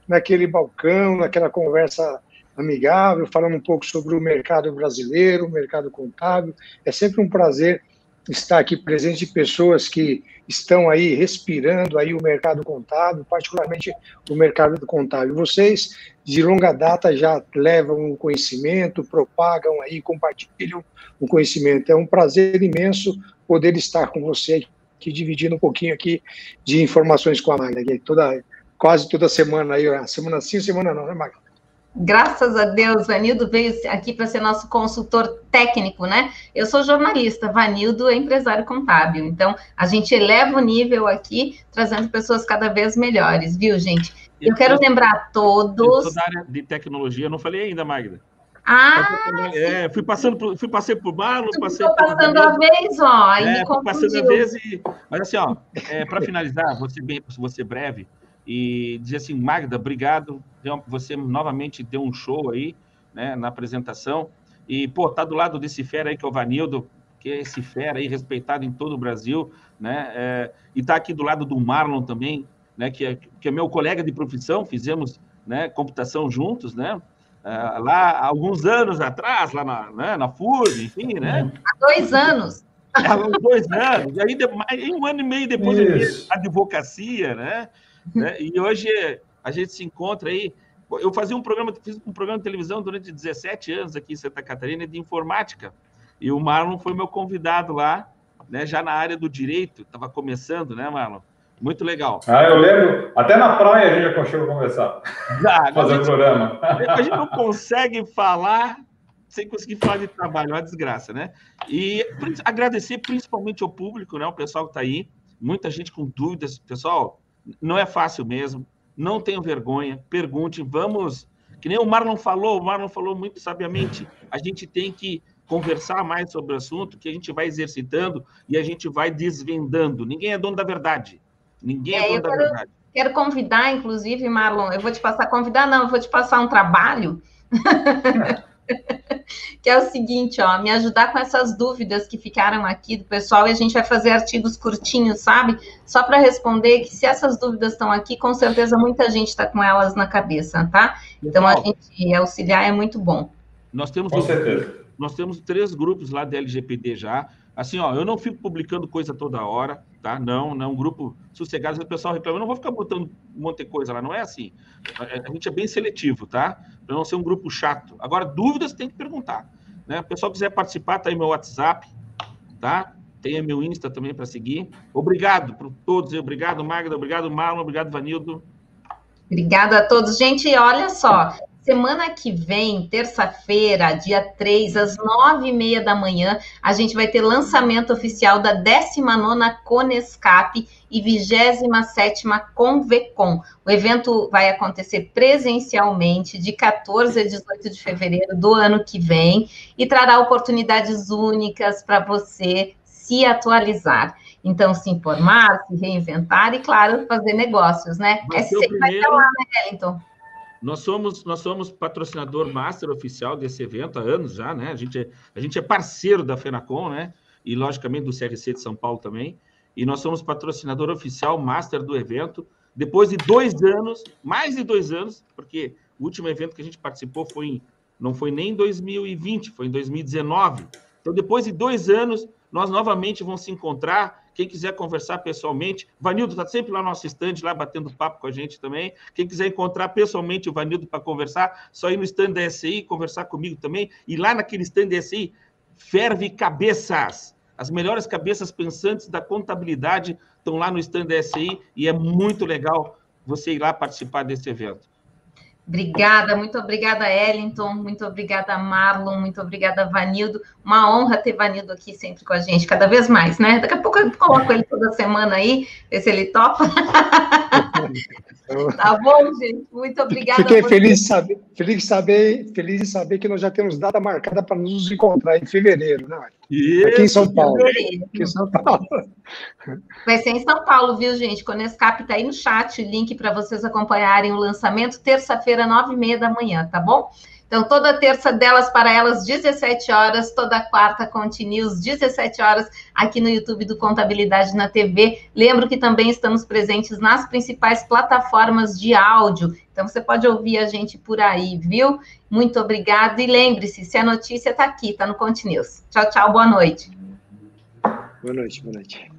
S2: Naquele balcão, naquela conversa amigável, falando um pouco sobre o mercado brasileiro, o mercado contábil. É sempre um prazer estar aqui presente de pessoas que estão aí respirando aí o mercado contábil, particularmente o mercado contábil. Vocês, de longa data, já levam o conhecimento, propagam aí, compartilham o conhecimento. É um prazer imenso poder estar com você aqui, dividindo um pouquinho aqui de informações com a Magda, toda, quase toda semana aí, semana sim, semana não, né, Magda?
S1: Graças a Deus, Vanildo veio aqui para ser nosso consultor técnico, né? Eu sou jornalista, Vanildo é empresário contábil. Então, a gente eleva o nível aqui, trazendo pessoas cada vez melhores, viu, gente? Eu, quero lembrar a todos. Eu
S3: da área de tecnologia, não falei ainda, Magda.
S1: Ah,
S3: é, fui passando por, fui passei por Marlon, passei
S1: por passando a vez, ó,
S3: é, fui passando a vez e, mas assim, ó, é, para finalizar, você bem, você breve, e dizer assim, Magda, obrigado, você novamente deu um show aí, né, na apresentação, e, pô, tá do lado desse fera aí, que é o Vanildo, que é esse fera aí, respeitado em todo o Brasil, né? É, e está aqui do lado do Marlon também, né? Que é, que é meu colega de profissão, fizemos né, computação juntos, né? É, lá há alguns anos atrás, lá na, né, na FURB, enfim, né?
S1: Há dois anos.
S3: Há dois anos, e aí um ano e meio depois Isso. advocacia, né? né? E hoje a gente se encontra aí. Eu fazia um programa, fiz um programa de televisão durante 17 anos aqui em Santa Catarina de informática. E o Marlon foi meu convidado lá, né, já na área do direito, estava começando, né, Marlon? Muito legal.
S4: Ah, eu lembro, até na praia a gente já a conversar. Fazer o programa.
S3: A gente não consegue falar sem conseguir falar de trabalho, é uma desgraça, né? E agradecer principalmente ao público, né? O pessoal que está aí, muita gente com dúvidas. Pessoal, não é fácil mesmo, não tenham vergonha, pergunte, vamos. Que nem o Marlon falou, o Marlon falou muito sabiamente, a gente tem que conversar mais sobre o assunto, que a gente vai exercitando e a gente vai desvendando. Ninguém é dono da verdade. Ninguém é, é dono da
S1: quero,
S3: verdade.
S1: Quero convidar, inclusive, Marlon, eu vou te passar, convidar não, eu vou te passar um trabalho. que é o seguinte, ó, me ajudar com essas dúvidas que ficaram aqui do pessoal e a gente vai fazer artigos curtinhos, sabe? Só para responder que se essas dúvidas estão aqui, com certeza muita gente está com elas na cabeça, tá? Então a gente auxiliar é muito bom.
S3: Nós temos
S4: com certeza.
S3: Nós temos três grupos lá da LGPD já. Assim, ó, eu não fico publicando coisa toda hora, tá? Não, não um grupo sossegado. O pessoal reclama, eu não vou ficar botando um monte de coisa lá. Não é assim. A, gente é bem seletivo, tá? Para não ser um grupo chato. Agora, dúvidas tem que perguntar. Né? O pessoal quiser participar, tá aí meu WhatsApp, tá? Tem meu Insta também para seguir. Obrigado por todos. Obrigado, Magda. Obrigado, Marlon. Obrigado, Vanildo.
S1: Obrigada a todos. Gente, olha só, Semana que vem, terça-feira, dia 3, às 9h30 da manhã, a gente vai ter lançamento oficial da 19ª Conescap e 27ª Convecom. O evento vai acontecer presencialmente de 14 a 18 de fevereiro do ano que vem e trará oportunidades únicas para você se atualizar. Então, se informar, se reinventar e, claro, fazer negócios, né?
S3: Vai, é ser vai estar lá, né, Wellington? Nós somos, nós somos patrocinador master oficial desse evento há anos já, né? A gente é, a gente é parceiro da FENACOM, né? E, logicamente, do CRC de São Paulo também. E nós somos patrocinador oficial master do evento. Depois de dois anos, mais de dois anos, porque o último evento que a gente participou foi em, não foi nem em 2020, foi em 2019. Então, depois de dois anos, nós novamente vamos se encontrar quem quiser conversar pessoalmente, Vanildo está sempre lá no nosso estande, lá batendo papo com a gente também. Quem quiser encontrar pessoalmente o Vanildo para conversar, só ir no stand da SI, conversar comigo também. E lá naquele stand da SI, ferve cabeças. As melhores cabeças pensantes da contabilidade estão lá no stand da SI e é muito legal você ir lá participar desse evento.
S1: Obrigada, muito obrigada, Ellington, muito obrigada, Marlon, muito obrigada, Vanildo. Uma honra ter Vanildo aqui sempre com a gente, cada vez mais, né? Daqui a pouco eu coloco ele toda semana aí, ver se ele topa. tá bom, gente? Muito obrigada.
S2: Fiquei feliz de, saber, feliz, de saber, feliz de saber que nós já temos data marcada para nos encontrar em fevereiro, né? Isso, aqui em São Paulo. Aqui em São Paulo.
S1: Vai ser em São Paulo, viu, gente? Quando esse cap tá aí no chat, link para vocês acompanharem o lançamento, terça-feira, nove e meia da manhã, tá bom? Então, toda terça delas para elas, 17 horas, toda quarta Continuous, 17 horas, aqui no YouTube do Contabilidade na TV. Lembro que também estamos presentes nas principais plataformas de áudio. Então, você pode ouvir a gente por aí, viu? Muito obrigada. E lembre-se, se a notícia está aqui, está no Continuous. Tchau, tchau, boa noite.
S2: Boa noite, boa noite.